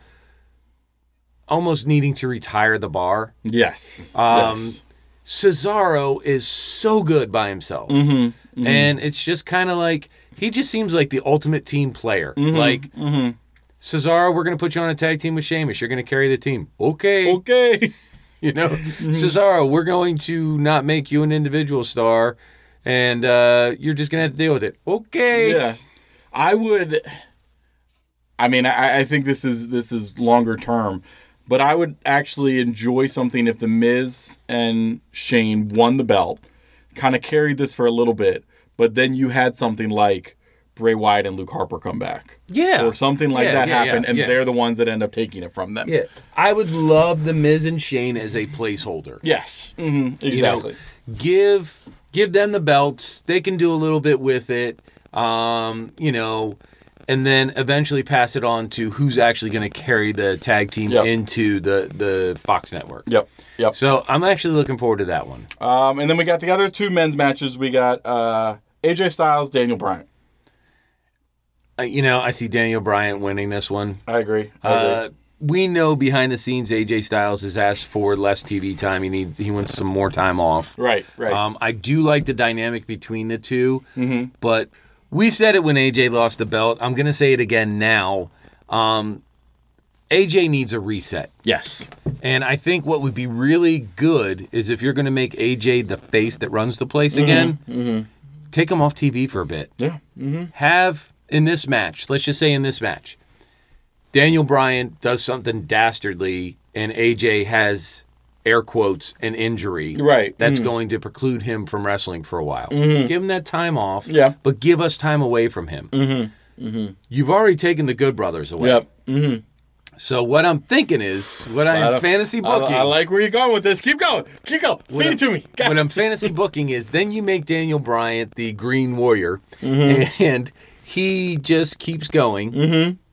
almost needing to retire the bar. Yes. Um, yes. Cesaro is so good by himself. Mm-hmm. And it's just kind of like he just seems like the ultimate team player. Mm-hmm. Like Cesaro, we're gonna put you on a tag team with Sheamus. You're gonna carry the team. Okay. Okay. You know, Mm-hmm. Cesaro, we're going to not make you an individual star, and uh, you're just gonna have to deal with it. Okay. Yeah. I would. I mean, I, I think this is this is longer term, but I would actually enjoy something if the Miz and Shane won the belt, kind of carried this for a little bit, but then you had something like Bray Wyatt and Luke Harper come back, Yeah. or something like Yeah, that yeah, happen, yeah, and they're the ones that end up taking it from them. Yeah. I would love the Miz and Shane as a placeholder. Yes. hmm You know, Exactly. give give them the belts. They can do a little bit with it. Um, you know, and then eventually pass it on to who's actually going to carry the tag team Yep. into the the Fox network. Yep. Yep. So I'm actually looking forward to that one. Um, and then we got the other two men's matches. We got uh, AJ Styles, Daniel Bryan. Uh, you know, I see Daniel Bryan winning this one. I agree. I agree. Uh, we know behind the scenes AJ Styles has asked for less TV time. He needs he wants some more time off. right. Right. Um, I do like the dynamic between the 2 Mhm. but we said it when AJ lost the belt. I'm going to say it again now. Um, AJ needs a reset. yes. And I think what would be really good is if you're going to make AJ the face that runs the place again, take him off TV for a bit. Yeah. Mm-hmm. Have in this match, let's just say in this match, Daniel Bryan does something dastardly and AJ has air quotes an injury Right. that's going to preclude him from wrestling for a while. Give him that time off, Yeah. but give us time away from him. You've already taken the Good Brothers away. Yep. Mm-hmm. So what I'm thinking is, what I am fantasy booking, I, like where you're going with this. Keep going. Keep going. Feed it to me. What I'm fantasy booking is, then you make Daniel Bryan the Green Warrior, Mm-hmm. and he just keeps going.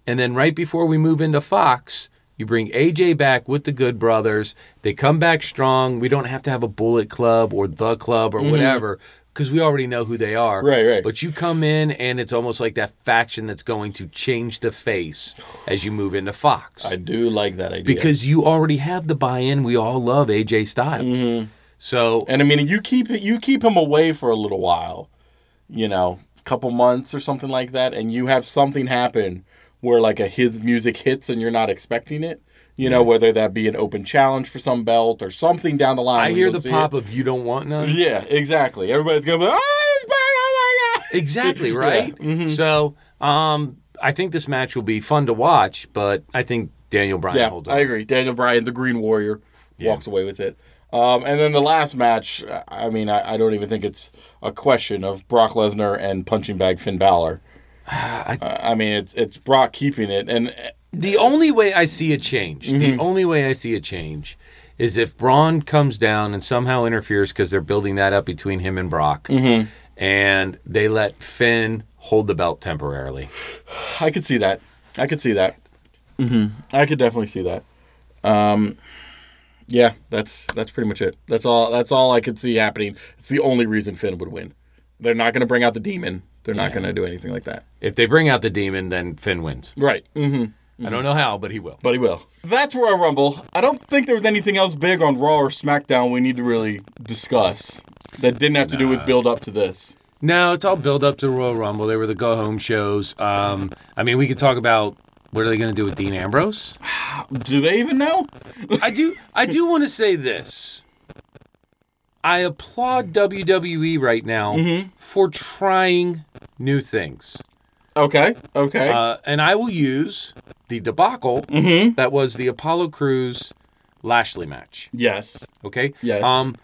And then right before we move into Fox, you bring AJ back with the Good Brothers. They come back strong. We don't have to have a Bullet Club or the Club or whatever. Because we already know who they are. Mm-hmm. Right, right. But you come in, and it's almost like that faction that's going to change the face as you move into Fox I do like that idea. because you already have the buy-in. We all love AJ Styles. Mm-hmm. So and I mean, you keep it. You keep him away for a little while. You know, couple months or something like that, and you have something happen where like a his music hits and you're not expecting it. You know, whether that be an open challenge for some belt or something down the line. I hear the pop it. of "You don't want none." Yeah, exactly. Everybody's gonna be like, oh, he's back! Oh my god! Exactly right. Mm-hmm. So, um, I think this match will be fun to watch, but I think Daniel Bryan Yeah. I agree. Daniel Bryan, the Green Warrior, walks away with it. Um, and then the last match, I mean, I, I don't even think it's a question of Brock Lesnar and punching bag Finn Balor. I- Uh, I mean, it's it's Brock keeping it, and The only way I see a change, Mm-hmm. the only way I see a change, is if Braun comes down and somehow interferes because they're building that up between him and Brock, Mm-hmm. and they let Finn hold the belt temporarily. I could see that. I could see that. hmm I could definitely see that. Um, yeah, that's that's pretty much it. That's all. That's all I could see happening. It's the only reason Finn would win. They're not going to bring out the demon. They're not going to do anything like that. If they bring out the demon, then Finn wins. Right. hmm I don't know how, but he will. But he will. That's Royal Rumble. I don't think there was anything else big on Raw or SmackDown we need to really discuss that didn't have to do with build up to this. No, it's all build up to Royal Rumble. They were the go home shows. Um, I mean, we could talk about what are they going to do with Dean Ambrose. Do they even know? I do. I do want to say this. I applaud WWE right now for trying new things, Okay. Okay. uh, and I will use the debacle mm-hmm. that was the Apollo Crews Lashley match. Yes. Okay. Yes. Um,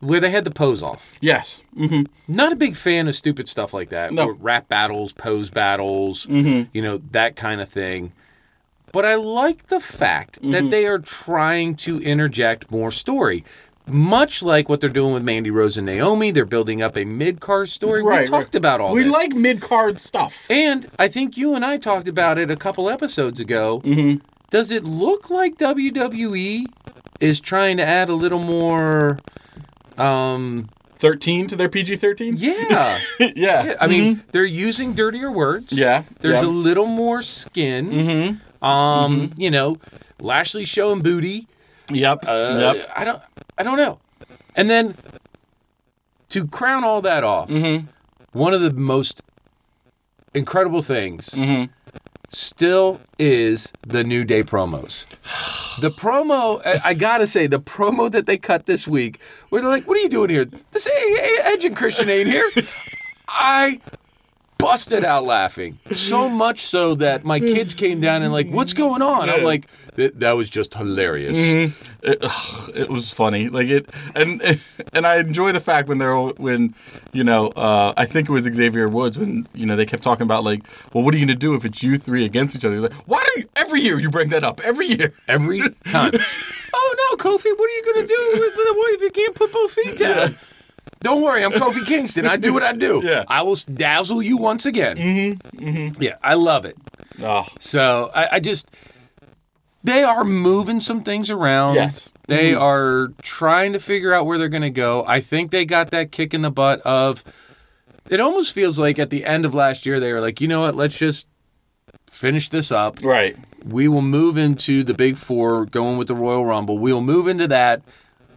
where they had the pose off. Yes. Mm-hmm. Not a big fan of stupid stuff like that. No. Rap battles, pose battles, Mm-hmm. you know, that kind of thing. But I like the fact Mm-hmm. that they are trying to interject more story. Much like what they're doing with Mandy Rose and Naomi, they're building up a mid card story. we talked right. about all we this. like mid card stuff. And I think you and I talked about it a couple episodes ago. Mm-hmm. Does it look like WWE is trying to add a little more? Um, Thirteen to their PG thirteen. yeah. yeah. I mean, they're using dirtier words. Mm-hmm. Yeah, There's yeah. a little more skin. Mm-hmm. Um, you know, Lashley showing booty. Yep. Uh, yep. I don't. I don't know. And then to crown all that off, Mm-hmm. one of the most incredible things Mm-hmm. Still is the New Day promos. The promo, I, I gotta say, the promo that they cut this week, where they're like, "What are you doing here? This Edge and Christian ain't here." I busted out laughing so much so that my kids came down and like, "What's going on?" I'm like, "That that was just hilarious." It, ugh, it was funny, like it, and and I enjoy the fact when they're when, you know, uh, I think it was Xavier Woods when you know they kept talking about like, well, what are you gonna do if it's you three against each other? Like, why do you every year you bring that up every year? every time. oh no, Kofi, what are you gonna do with the wife? You can't put both feet down. Don't worry, I'm Kofi Kingston. I do what I do. Yeah. I will dazzle you once again. Mm-hmm. mm-hmm. Yeah, I love it. Oh, So I, I just they are moving some things around. Yes. They mm-hmm. are trying to figure out where they're gonna go. I think they got that kick in the butt of it almost feels like at the end of last year they were like, you know what, let's just finish this up right. we will move into the big four going with the royal rumble we will move into that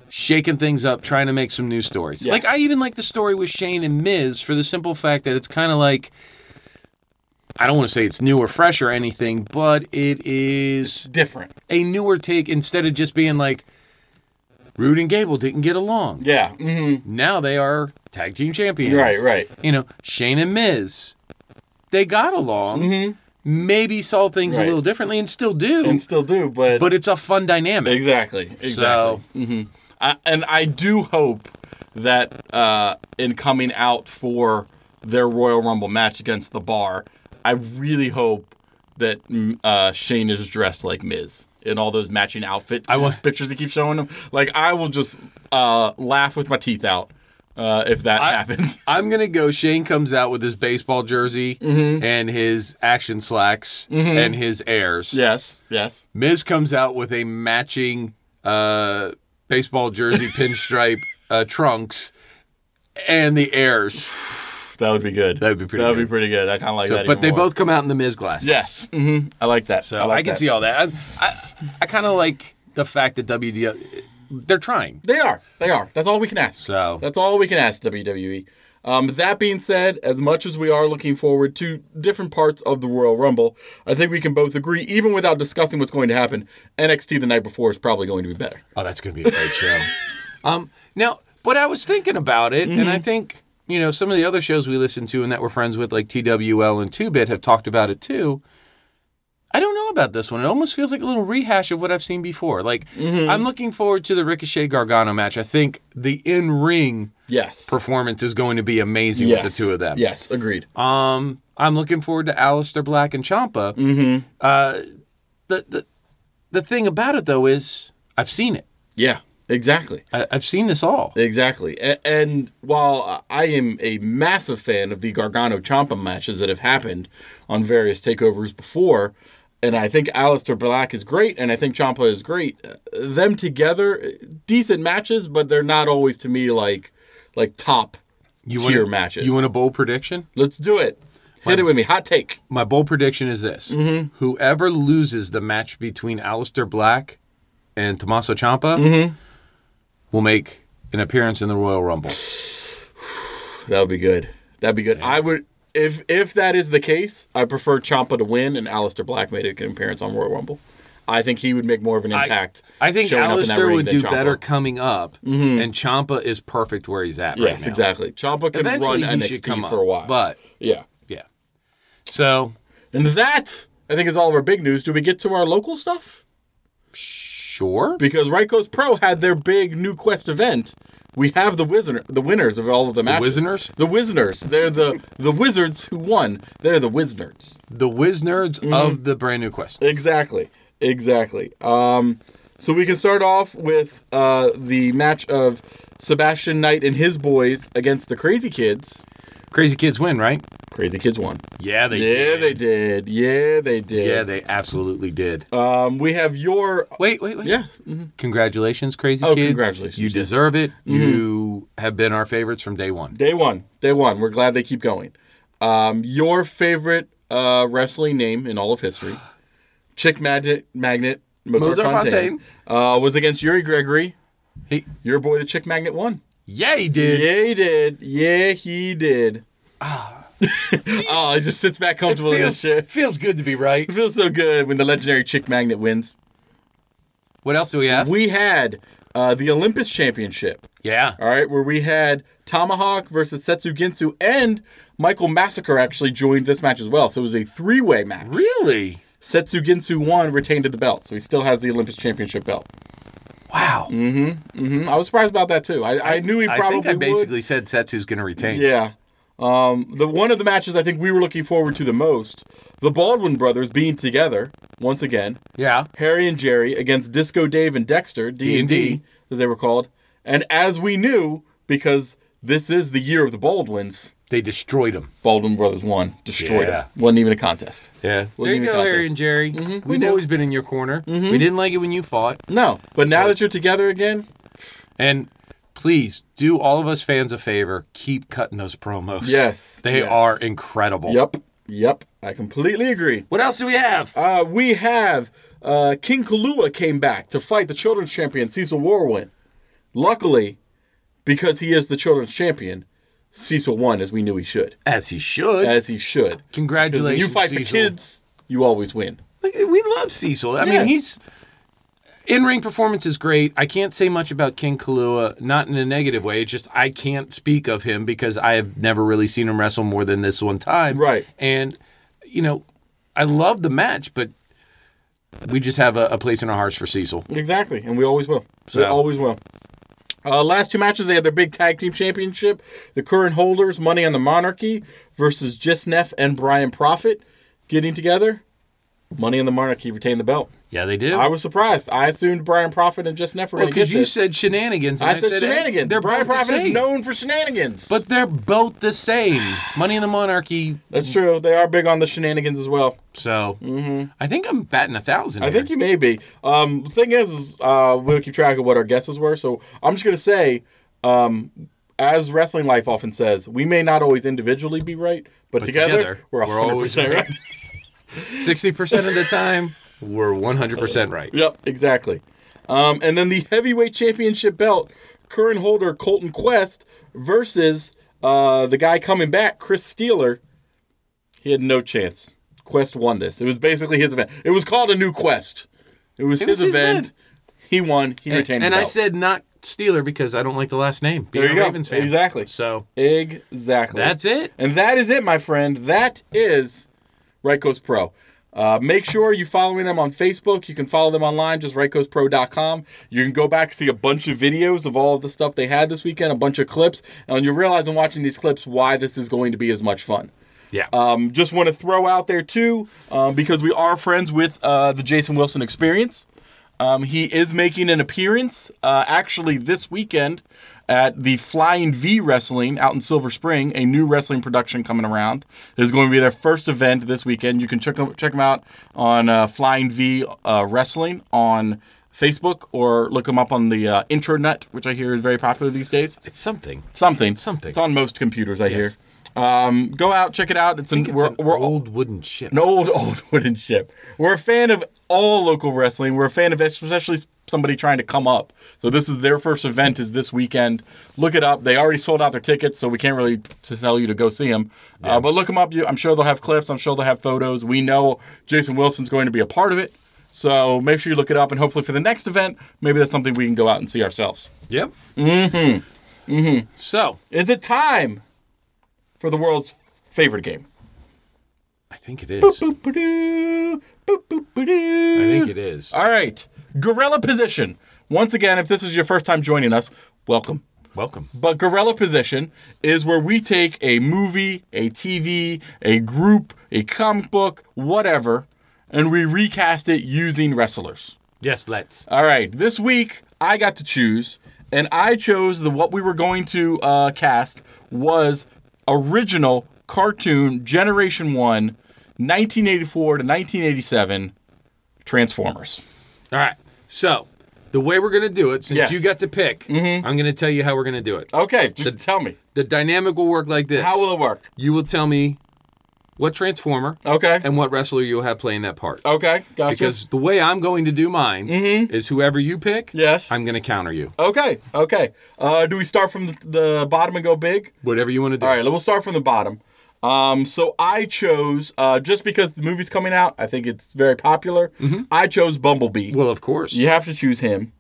shaking things up trying to make some new stories Yes. like i even like the story with shane and miz for the simple fact that it's kind of like i don't want to say it's new or fresh or anything but it is Different. a newer take instead of just being like Roode and Gable didn't get along. Yeah. hmm Now they are tag team champions. Right. Right. You know, Shane and Miz, they got along. Maybe saw things Mm-hmm. Right. a little differently and still do. And still do, but but it's a fun dynamic. Exactly. Exactly. So- hmm I, and I do hope that uh, in coming out for their Royal Rumble match against the Bar, I really hope that mm, uh, Shane is dressed like Miz in all those matching outfit I want- pictures they keep showing him. Like I will just uh, laugh with my teeth out uh, if that happens. I'm gonna go. Shane comes out with his baseball jersey Mm-hmm. and his action slacks and his airs. yes. Yes. Miz comes out with a matching uh, baseball jersey pinstripe uh, trunks and the airs. That would be good. That'd be pretty That would be pretty good. I kind of like So, that. but they more. both come out in the Miz glasses. Yes. hmm I like that. So I, I, can that. see all that. I, I, I kind of like the fact that WD they're trying. They are. They are. That's all we can ask. So- that's all we can ask WWE. Um, that being said, as much as we are looking forward to different parts of the Royal Rumble, I think we can both agree, even without discussing what's going to happen, NXT the night before is probably going to be better. Oh, that's going to be a great show. um, now, but I was thinking about it, and I think you know some of the other shows we listen to and that we're friends with, like TWL and Two Bit, have talked about it too. I don't know about this one. It almost feels like a little rehash of what I've seen before. Like I'm looking forward to the Ricochet Gargano match. I think the in ring Yes. performance is going to be amazing yes. with the two of them. Yes. Agreed. Um, I'm looking forward to Aleister Black and Ciampa. Mm-hmm. Uh, the the the thing about it though is I've seen it. Yeah. Exactly. I, I've seen this all. Exactly. A- And while I am a massive fan of the Gargano Ciampa matches that have happened on various takeovers before, and I think Aleister Black is great, and I think Ciampa is great. uh, Them together, decent matches, but they're not always to me like like top You tier want matches. You want a bold prediction? Let's do it. Hit it with me. Hot take. My bold prediction is this: Mm-hmm. whoever loses the match between Aleister Black and Tommaso Ciampa Mm-hmm. will make an appearance in the Royal Rumble. That would be good. That'd be good. I would. If if that is the case, I prefer Ciampa to win and Aleister Black made an appearance on Royal Rumble. I think he would make more of an impact. I think showing that Aleister would do better coming up, and Ciampa is perfect where he's at right Yes, now. exactly. Ciampa can Eventually, run he should come NXT up, for a while. but yeah. yeah. So And that, I think, is all of our big news. Do we get to our local stuff? sure. Because Right Coast Pro had their big New Quest event we have the wizard, the winners of all of the matches. Wizners? The Wizners. They're the the wizards who won. They're the Wizners. The whiz nerds Mm-hmm. of the brand new quest. Exactly. Exactly. Um, so we can start off with uh, the match of Sebastian Knight and his boys against the Crazy Kids. Crazy kids win, right? Crazy Kids won. Yeah, they Yeah, did. they did. Yeah, they did. Yeah, they absolutely did. Um, we have your Wait, wait, wait. yeah. mhm. Congratulations, Crazy Oh, Kids. congratulations, You. Mm-hmm. deserve it. You have been our favorites from day one. Day one. Day one. We're glad they keep going. Um, your favorite uh, wrestling name in all of history, Chick Magnet, Magnet Mozart, Mozart Fontaine, Uh, was against Yuri Gregory. He, Your boy, the Chick Magnet, won. yeah, he did. Yeah, he did. Yeah, he did. oh, he just sits back comfortable in his Feels, chair. feels good to be right. It feels so good when the legendary Chick Magnet wins. What else do we have? We had uh, the Olympus Championship. yeah. All right, where we had Tomahawk versus Setsu Ginsu, and Michael Massacre actually joined this match as well. So it was a three-way match. Really? Setsu Ginsu won, retained the belt, so he still has the Olympus Championship belt. Wow. Mm-hmm. Mm-hmm. I was surprised about that too. I, I knew he I probably think I would. basically said Setsu's going to retain. Yeah. Um, the one of the matches I think we were looking forward to the most, the Baldwin brothers being together once again, Yeah. Harry and Jerry against Disco Dave and Dexter, D and D D&D. as they were called, and as we knew because this is the year of the Baldwins, They destroyed him. Baldwin brothers won, destroyed Yeah. it. Wasn't even a contest. Yeah. There Wasn't you go, Harry and Jerry. we We've knew. always been in your corner. We didn't like it when you fought. No, but now that you're together again, And please do all of us fans a favor. Keep cutting those promos. Yes, They yes. are incredible. yep, yep, I completely agree. What else do we have? Uh, we have uh, King Kalua came back to fight the children's champion Cecil Warwin. Luckily, because he is the children's champion, Cecil won as we knew he should, As he should. as he should. Congratulations. When you fight the Cecil. kids, you always win. We love Cecil. I Yeah. mean, he's in ring performance is great. I can't say much about King Kalua, not in a negative way. It's just I can't speak of him because I have never really seen him wrestle more than this one time. Right. And you know, I love the match, but we just have a, a place in our hearts for Cecil. Exactly, and we always will. So- we always will. Uh, last two matches, they had their big tag team championship. The current holders, Money on the Monarchy versus Jisnef and Brian Profit, getting together. Money in the Monarchy retained the belt. Yeah, they did. I was surprised. I assumed Brian Prophet and Jisnef were well, going to get because you this. said shenanigans. and I said hey, shenanigans. they're Brian Prophet is known for shenanigans. But they're both the same. Money in the Monarchy. that's true. They are big on the shenanigans as well. So I think I'm batting a thousand. Mm-hmm. I think you may be. Um, the thing is, is uh, we'll keep track of what our guesses were. So I'm just going to say, um, as Wrestling Life often says, we may not always individually be right, but, together, together, we're we're 100% always right. sixty percent of the time we're one hundred percent right. Yep, exactly. Um, and then the heavyweight championship belt, current holder Colton Quest versus uh, the guy coming back, Chris Steeler. He had no chance. Quest won this. It was basically his event. It was called a new Quest. It was, It his, was his event. event. He won. He And, retained and I said not Steeler because I don't like the last name. Being There you a go. Ravens fan. Exactly. So Exactly. that's it. And that is it, my friend. That is Right Coast Pro. Uh, make sure you're following them on Facebook. You can follow them online, just rightcoastpro.com. You can go back see a bunch of videos of all of the stuff they had this weekend, a bunch of clips, and you'll realize in watching these clips why this is going to be as much fun. Yeah. Um, just want to throw out there too, um, because we are friends with uh, the Jason Wilson Experience. Um, he is making an appearance uh, actually this weekend at the Flying V Wrestling out in Silver Spring, a new wrestling production coming around. This is going to be their first event this weekend. You can check them, check them out on uh, Flying V uh, Wrestling on Facebook or look them up on the uh, intranet, which I hear is very popular these days. it's something. Something. Something. It's on most computers, I Yes. hear. Um, go out, check it out. It's, an, It's we're, an we're old wooden ship. an old, old wooden ship. We're a fan of all local wrestling. We're a fan of especially somebody trying to come up. So this is their first event is this weekend. Look it up. They already sold out their tickets, so we can't really tell you to go see them. Uh, but look them up. I'm sure they'll have clips. I'm sure they'll have photos. We know Jason Wilson's going to be a part of it. So make sure you look it up, and hopefully for the next event, maybe that's something we can go out and see ourselves. Yep. Mm-hmm. Mm-hmm. So Is it time for the world's favorite game? I think it is. Boop-a-doo, boop-a-doo. I think it is. All right, gorilla position. Once again, if this is your first time joining us, welcome. Welcome. But Gorilla Position is where we take a movie, a TV, a group, a comic book, whatever, and we recast it using wrestlers. Yes, let's. All right, this week I got to choose, and I chose the what we were going to uh, cast was original cartoon Generation 1, 1984 to 1987 Transformers. All right. So, the way we're going to do it, since Yes. you got to pick, I'm going to tell you how we're going to do it. Okay, just tell me. The dynamic will work like this. How will it work? you will tell me what Transformer Okay. and what wrestler you'll have playing that part. Okay, gotcha. Because the way I'm going to do mine is whoever you pick, Yes. I'm going to counter you. Okay, okay. Uh, do we start from the, the bottom and go big? Whatever you want to do. All right, we'll start from the bottom. Um, so I chose uh, just because the movie's coming out. I think it's very popular. I chose Bumblebee. Well, of course. You have to choose him.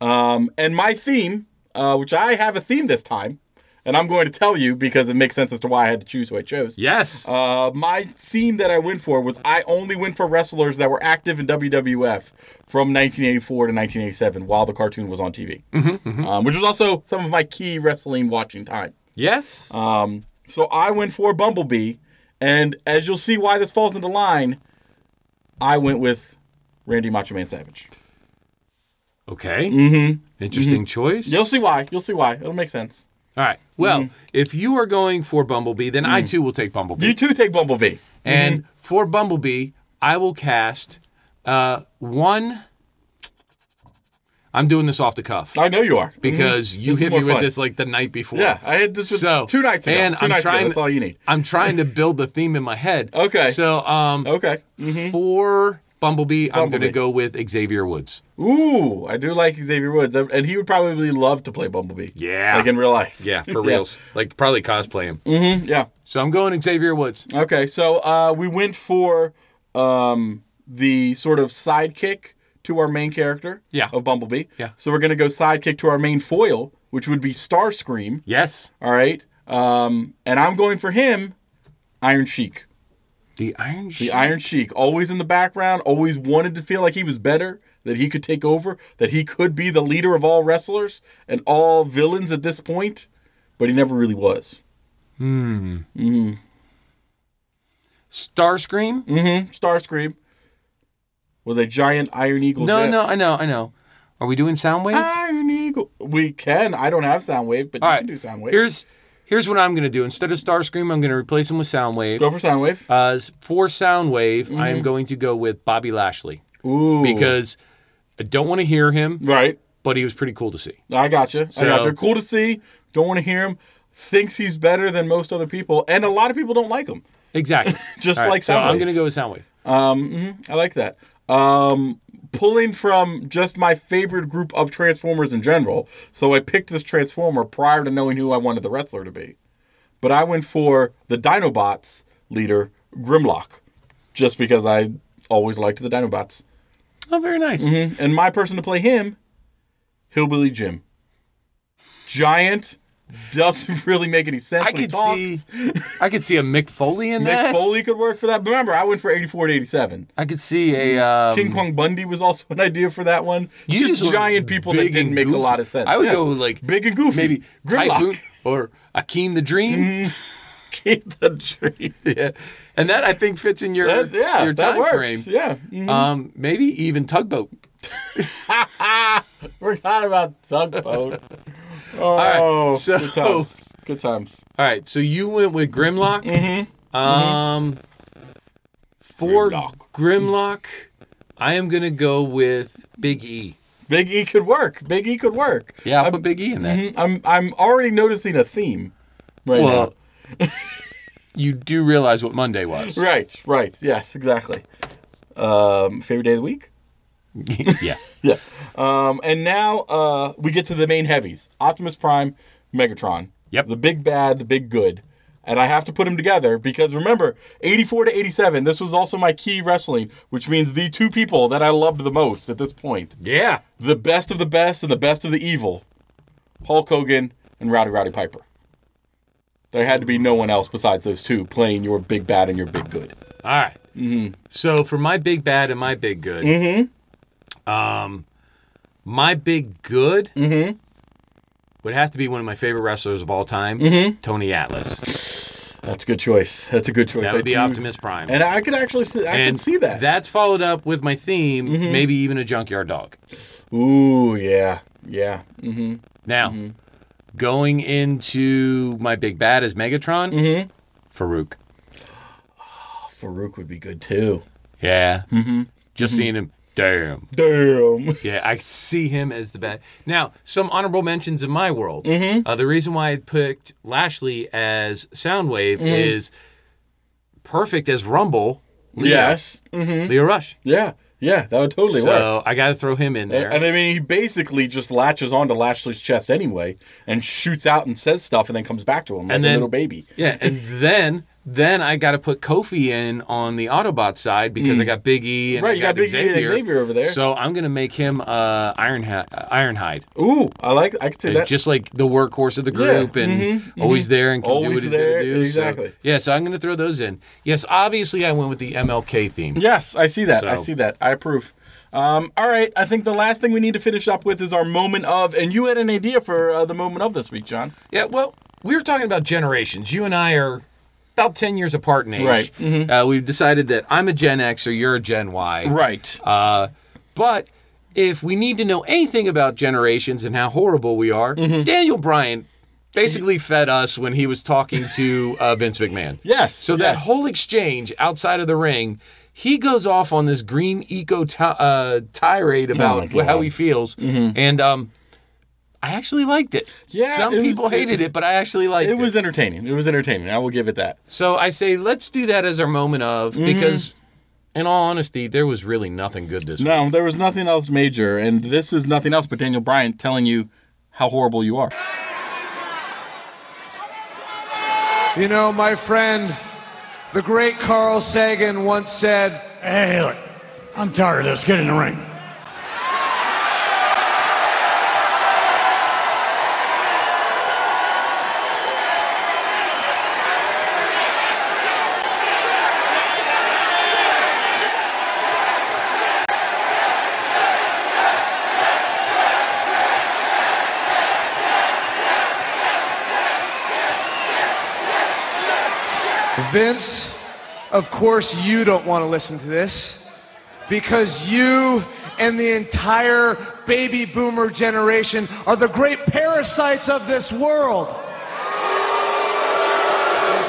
Um, and my theme, uh, which I have a theme this time, and I'm going to tell you because it makes sense as to why I had to choose who I chose. Yes. Uh, my theme that I went for was I only went for wrestlers that were active in WWF from 1984 to 1987 while the cartoon was on TV, Um, which was also some of my key wrestling watching time. yes. Um, so I went for Bumblebee, and as you'll see why this falls into line, I went with Randy Macho Man Savage. okay. Mm-hmm. Interesting choice. You'll see why. You'll see why. It'll make sense. All right. Well, if you are going for Bumblebee, then I too will take Bumblebee. You too take Bumblebee. and for Bumblebee, I will cast uh, one. I'm doing this off the cuff I know you are because Mhm. you This hit me with fun. this like the night before. Yeah, I had this So two nights ago. and 2 I'm nights trying. ago. That's all you need. I'm trying to build the theme in my head. Okay. So um, Okay. Mhm. for Bumblebee, I'm going to go with Xavier Woods. Ooh, I do like Xavier Woods, and he would probably love to play Bumblebee. Yeah. like in real life. Yeah, for reals. Like probably cosplay him. Mm-hmm. Yeah. So I'm going Xavier Woods. Okay, so uh, we went for um, the sort of sidekick to our main character Yeah. of Bumblebee. Yeah. So we're going to go sidekick to our main foil, which would be Starscream. Yes. All right. Um, and I'm going for him, Iron Sheik. The Iron Sheik. The Iron Sheik, always in the background, always wanted to feel like he was better, that he could take over, that he could be the leader of all wrestlers and all villains at this point, but he never really was. Starscream? Mm-hmm. Starscream was a giant Iron Eagle. No, jet. no, I know, I know. Are we doing Soundwave? Iron Eagle. We can. I don't have Soundwave, but All you right. can do Soundwave. Here's here's what I'm going to do. Instead of Starscream, I'm going to replace him with Soundwave. Go for Soundwave. Uh, for Soundwave, I am going to go with Bobby Lashley Ooh. because I don't want to hear him, right. but he was pretty cool to see. I got you. I So- got you. Cool to see. Don't want to hear him. Thinks he's better than most other people, and a lot of people don't like him. Exactly. Just All right, like so I'm going to go with Soundwave. Um, mhm, I like that. Um, pulling from just my favorite group of Transformers in general. So I picked this Transformer prior to knowing who I wanted the wrestler to be. But I went for the Dinobots leader, Grimlock, just because I always liked the Dinobots. Oh, very nice. Mm-hmm. And my person to play him, Hillbilly Jim. Giant, doesn't really make any sense I could see, I could see a Mick Foley in Mick that. Foley could work for that. But remember, I went for 84 to 87. I could see a um, King Kong Bundy was also an idea for that one. Just just giant people that didn't make a lot of sense. I would Yes. go like big and goofy. maybe Grimlock. Or Akeem the Dream. Keep the dream. yeah, and that I think fits in your That- yeah, your that time works. frame. Yeah. Mhm. Um, maybe even tugboat. Ha ha forgot about tugboat. Oh, right, so- good times. Good times. All right, so you went with Grimlock. Mm-hmm. Um, for Grimlock. Grimlock, I am gonna go with Big E. Big E could work. Big E could work. Yeah, I'll I'm, put Big E in that. mhm, I'm I'm already noticing a theme right Well, you do realize what Monday was. Right. Right. Yes. Exactly. Um, favorite day of the week. yeah. Yeah. Um, and now uh, we get to the main heavies Optimus Prime, Megatron. Yep. The big bad, the big good. And I have to put them together because remember, 84 to 87, this was also my key wrestling, which means the two people that I loved the most at this point Yeah. the best of the best and the best of the evil Hulk Hogan and Rowdy Rowdy Piper. There had to be no one else besides those two playing your big bad and your big good. All right. So for my big bad and my big good, um, my big good mm-hmm. would have to be one of my favorite wrestlers of all time, Tony Atlas. That's a good choice. That's a good choice. That would I be do- Optimus Prime. And I could actually see, I can see that. That's followed up with my theme, Mm-hmm. maybe even a junkyard dog. Ooh, yeah, yeah. Mm-hmm. Now, going into my big bad as Megatron, Mm-hmm. Farouk. Farouk would be good too. Yeah. Mm-hmm. Just seeing him. Damn. Damn. Yeah, I see him as the bad. Now, some honorable mentions in my world. Uh, the reason why I picked Lashley as Soundwave is perfect as Rumble. Lio. Yes. Mm-hmm. Lio Rush. Yeah. Yeah. That would totally work. So I got to throw him in there. And I mean, he basically just latches onto Lashley's chest anyway, and shoots out and says stuff, and then comes back to him like And a little baby. Yeah, and then then I got to put Kofi in on the Autobot side because I got Big E and Mm. Right, I you got Big E and Xavier over there. So I'm gonna make him uh, Ironhide, Ironhide, Ooh, I like. I could say that. just like the workhorse of the group and always there and can do mm-hmm. What he's there, gonna do. So- exactly. yeah, so I'm gonna throw those in. Yes, obviously I went with the MLK theme. Yes, I see that. I see that. I approve. Um, all right, I think the last thing we need to finish up with is our moment of, and you had an idea for uh, the moment of this week, John. Yeah, well, we were talking about generations. You and I are about 10 years apart in age. Right. Mm-hmm. Uh, we've decided that I'm a Gen X or you're a Gen Y. Right. Uh, but if we need to know anything about generations and how horrible we are, Mm-hmm. Daniel Bryan basically fed us when he was talking to uh, Vince McMahon. yes. So that whole exchange outside of the ring, he goes off on this green eco ti- uh, tirade Oh about God. how he feels, and um, I actually liked it. Yeah, some it was- people hated it, but I actually liked it. it was entertaining. It was entertaining. I will give it that. So I say let's do that as our moment of Mm-hmm. because, in all honesty, there was really nothing good this week. No, there was nothing else major, and this is nothing else but Daniel Bryan telling you how horrible you are. You know, my friend, the great Carl Sagan once said, Hey, look, I'm tired of this. Get in the ring. Vince, of course you don't want to listen to this because you and the entire baby boomer generation are the great parasites of this world.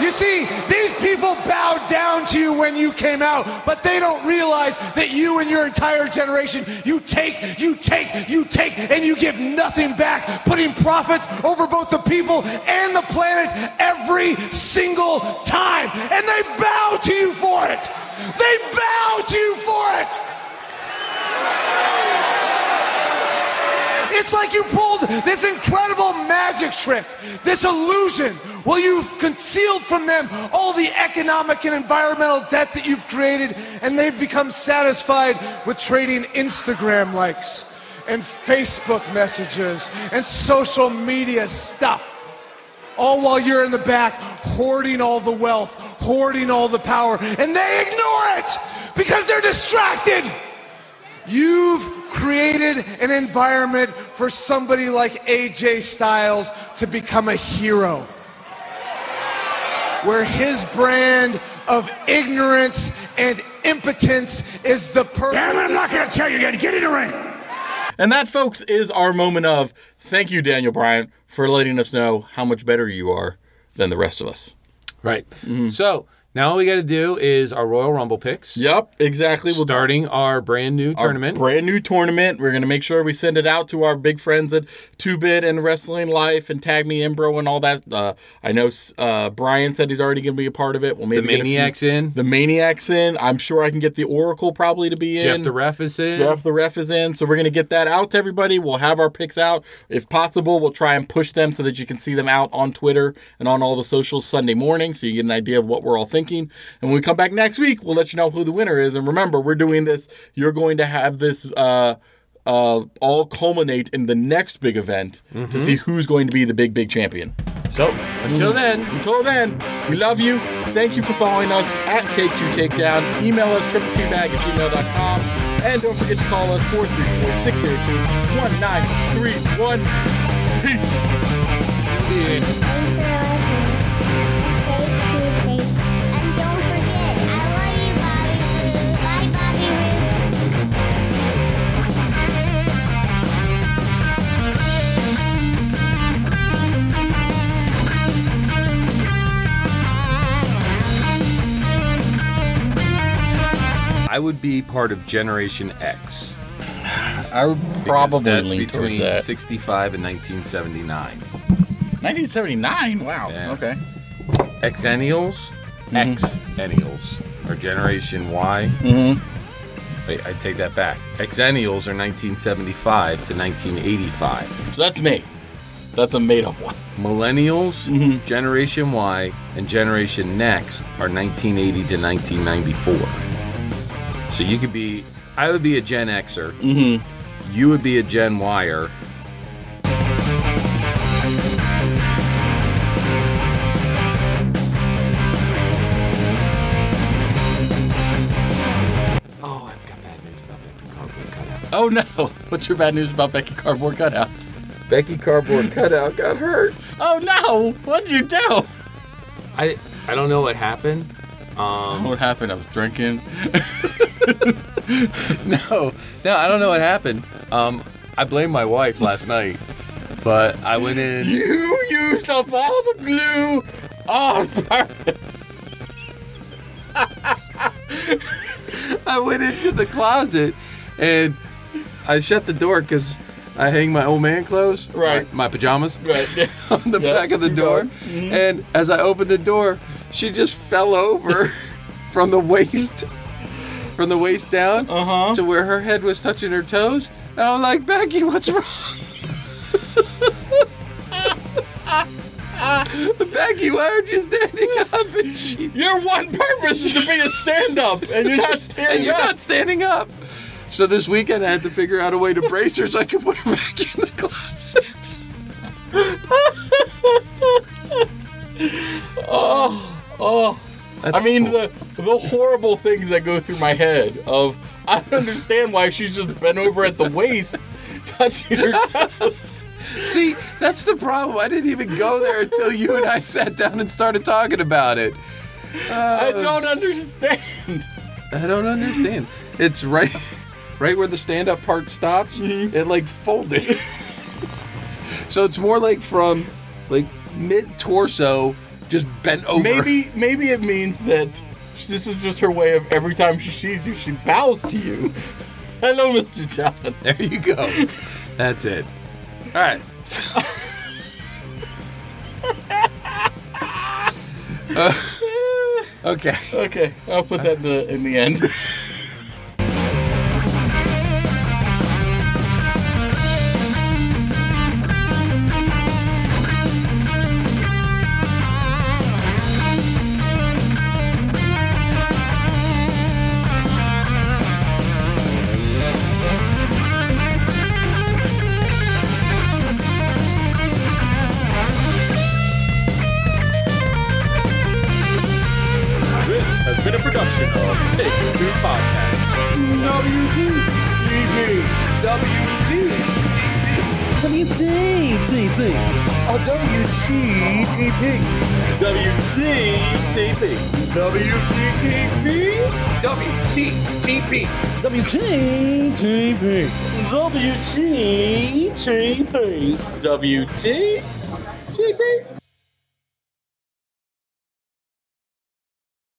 You see, these people bowed down to you when you came out, but they don't realize that you and your entire generation, you take, you take, you take, and you give nothing back, putting profits over both the people and the planet every single time. And they bow to you for it. They bow to you for it. It's like you pulled this incredible magic trick, this illusion. Well, you've concealed from them all the economic and environmental debt that you've created, and they've become satisfied with trading Instagram likes and Facebook messages and social media stuff. All while you're in the back hoarding all the wealth, hoarding all the power, and they ignore it because they're distracted. You've created an environment for somebody like AJ Styles to become a hero. Where his brand of ignorance and impotence is the perfect. Damn it, I'm not going to tell you again. Get in the ring. And that, folks, is our moment of thank you, Daniel Bryan, for letting us know how much better you are than the rest of us. Right. Mm-hmm. So now all we got to do is our Royal Rumble picks. Yep, exactly. We'll Starting our brand new our tournament. brand new tournament. We're gonna make sure we send it out to our big friends at Two Bit and Wrestling Life and Tag Me Embro and all that. Uh, I know uh, Brian said he's already gonna be a part of it. Well, maybe the get a few- Maniacs in. The Maniacs in. I'm sure I can get the Oracle probably to be in. Jeff the ref is in. Jeff the ref is in, so we're gonna get that out to everybody. We'll have our picks out if possible. We'll try and push them so that you can see them out on Twitter and on all the socials Sunday morning, so you get an idea of what we're all thinking. And when we come back next week, we'll let you know who the winner is. And remember, we're doing this. You're going to have this. Uh, uh, all culminate in the next big event to see who's going to be the big, big champion. So until then, Until then, we love you. Thank you for following us at Take Two Takedown. Email us triple T bag at gmail.com. And don't forget to call us 434 602 1931. Peace. Thanks would be part of Generation X. I would probably that's lean between that. 65 and 1979. 1979. Wow. Yeah. Okay. Xennials, Mhm. Xennials are Generation Y. Mm-hmm. Wait, I take that back. Xennials are 1975 to 1985. So that's me. That's a made-up one. Millennials, Mhm. Generation Y, and Generation Next are 1980 to 1994. So you could be, I would be a Gen Xer. Mm-hmm. You would be a Gen Yer. Oh, I've got bad news about Becky Cardboard Cutout. Oh no! What's your bad news about Becky Cardboard Cutout? Becky Cardboard Cutout got hurt. Oh no! What'd you do? I I don't know what happened. Um, What happened? I was drinking. no, no, I don't know what happened. Um, I blame my wife last night, but I went in. You used up all the glue on purpose. I went into the closet and I shut the door because I hang my old man clothes, Right. My, my pajamas, Right. on the Yeah, back of the door. Mhm. And as I opened the door, she just fell over from the waist, from the waist down Uh huh. to where her head was touching her toes. And I'm like, Becky, what's wrong? Becky, why aren't you standing up? And she Your one purpose is to be a stand-up, and you're not standing up. and you're up. not standing up. So this weekend I had to figure out a way to brace her so I could put her back in the Oh. That's I mean cool. the the horrible things that go through my head of I don't understand why she's just bent over at the waist, touching her toes. See, that's the problem. I didn't even go there until you and I sat down and started talking about it. I Uh, don't understand. I don't understand. It's right, right where the stand-up part stops. Mm-hmm. It like folded. so it's more like from like mid torso, just bent over. Maybe maybe it means that this is just her way of every time she sees you, she bows to you. Hello, Mr. John. There you go. That's it. All right. Uh, okay. Okay, I'll put that in the in the end. WTTP. WTTP. WTTP. WTTP.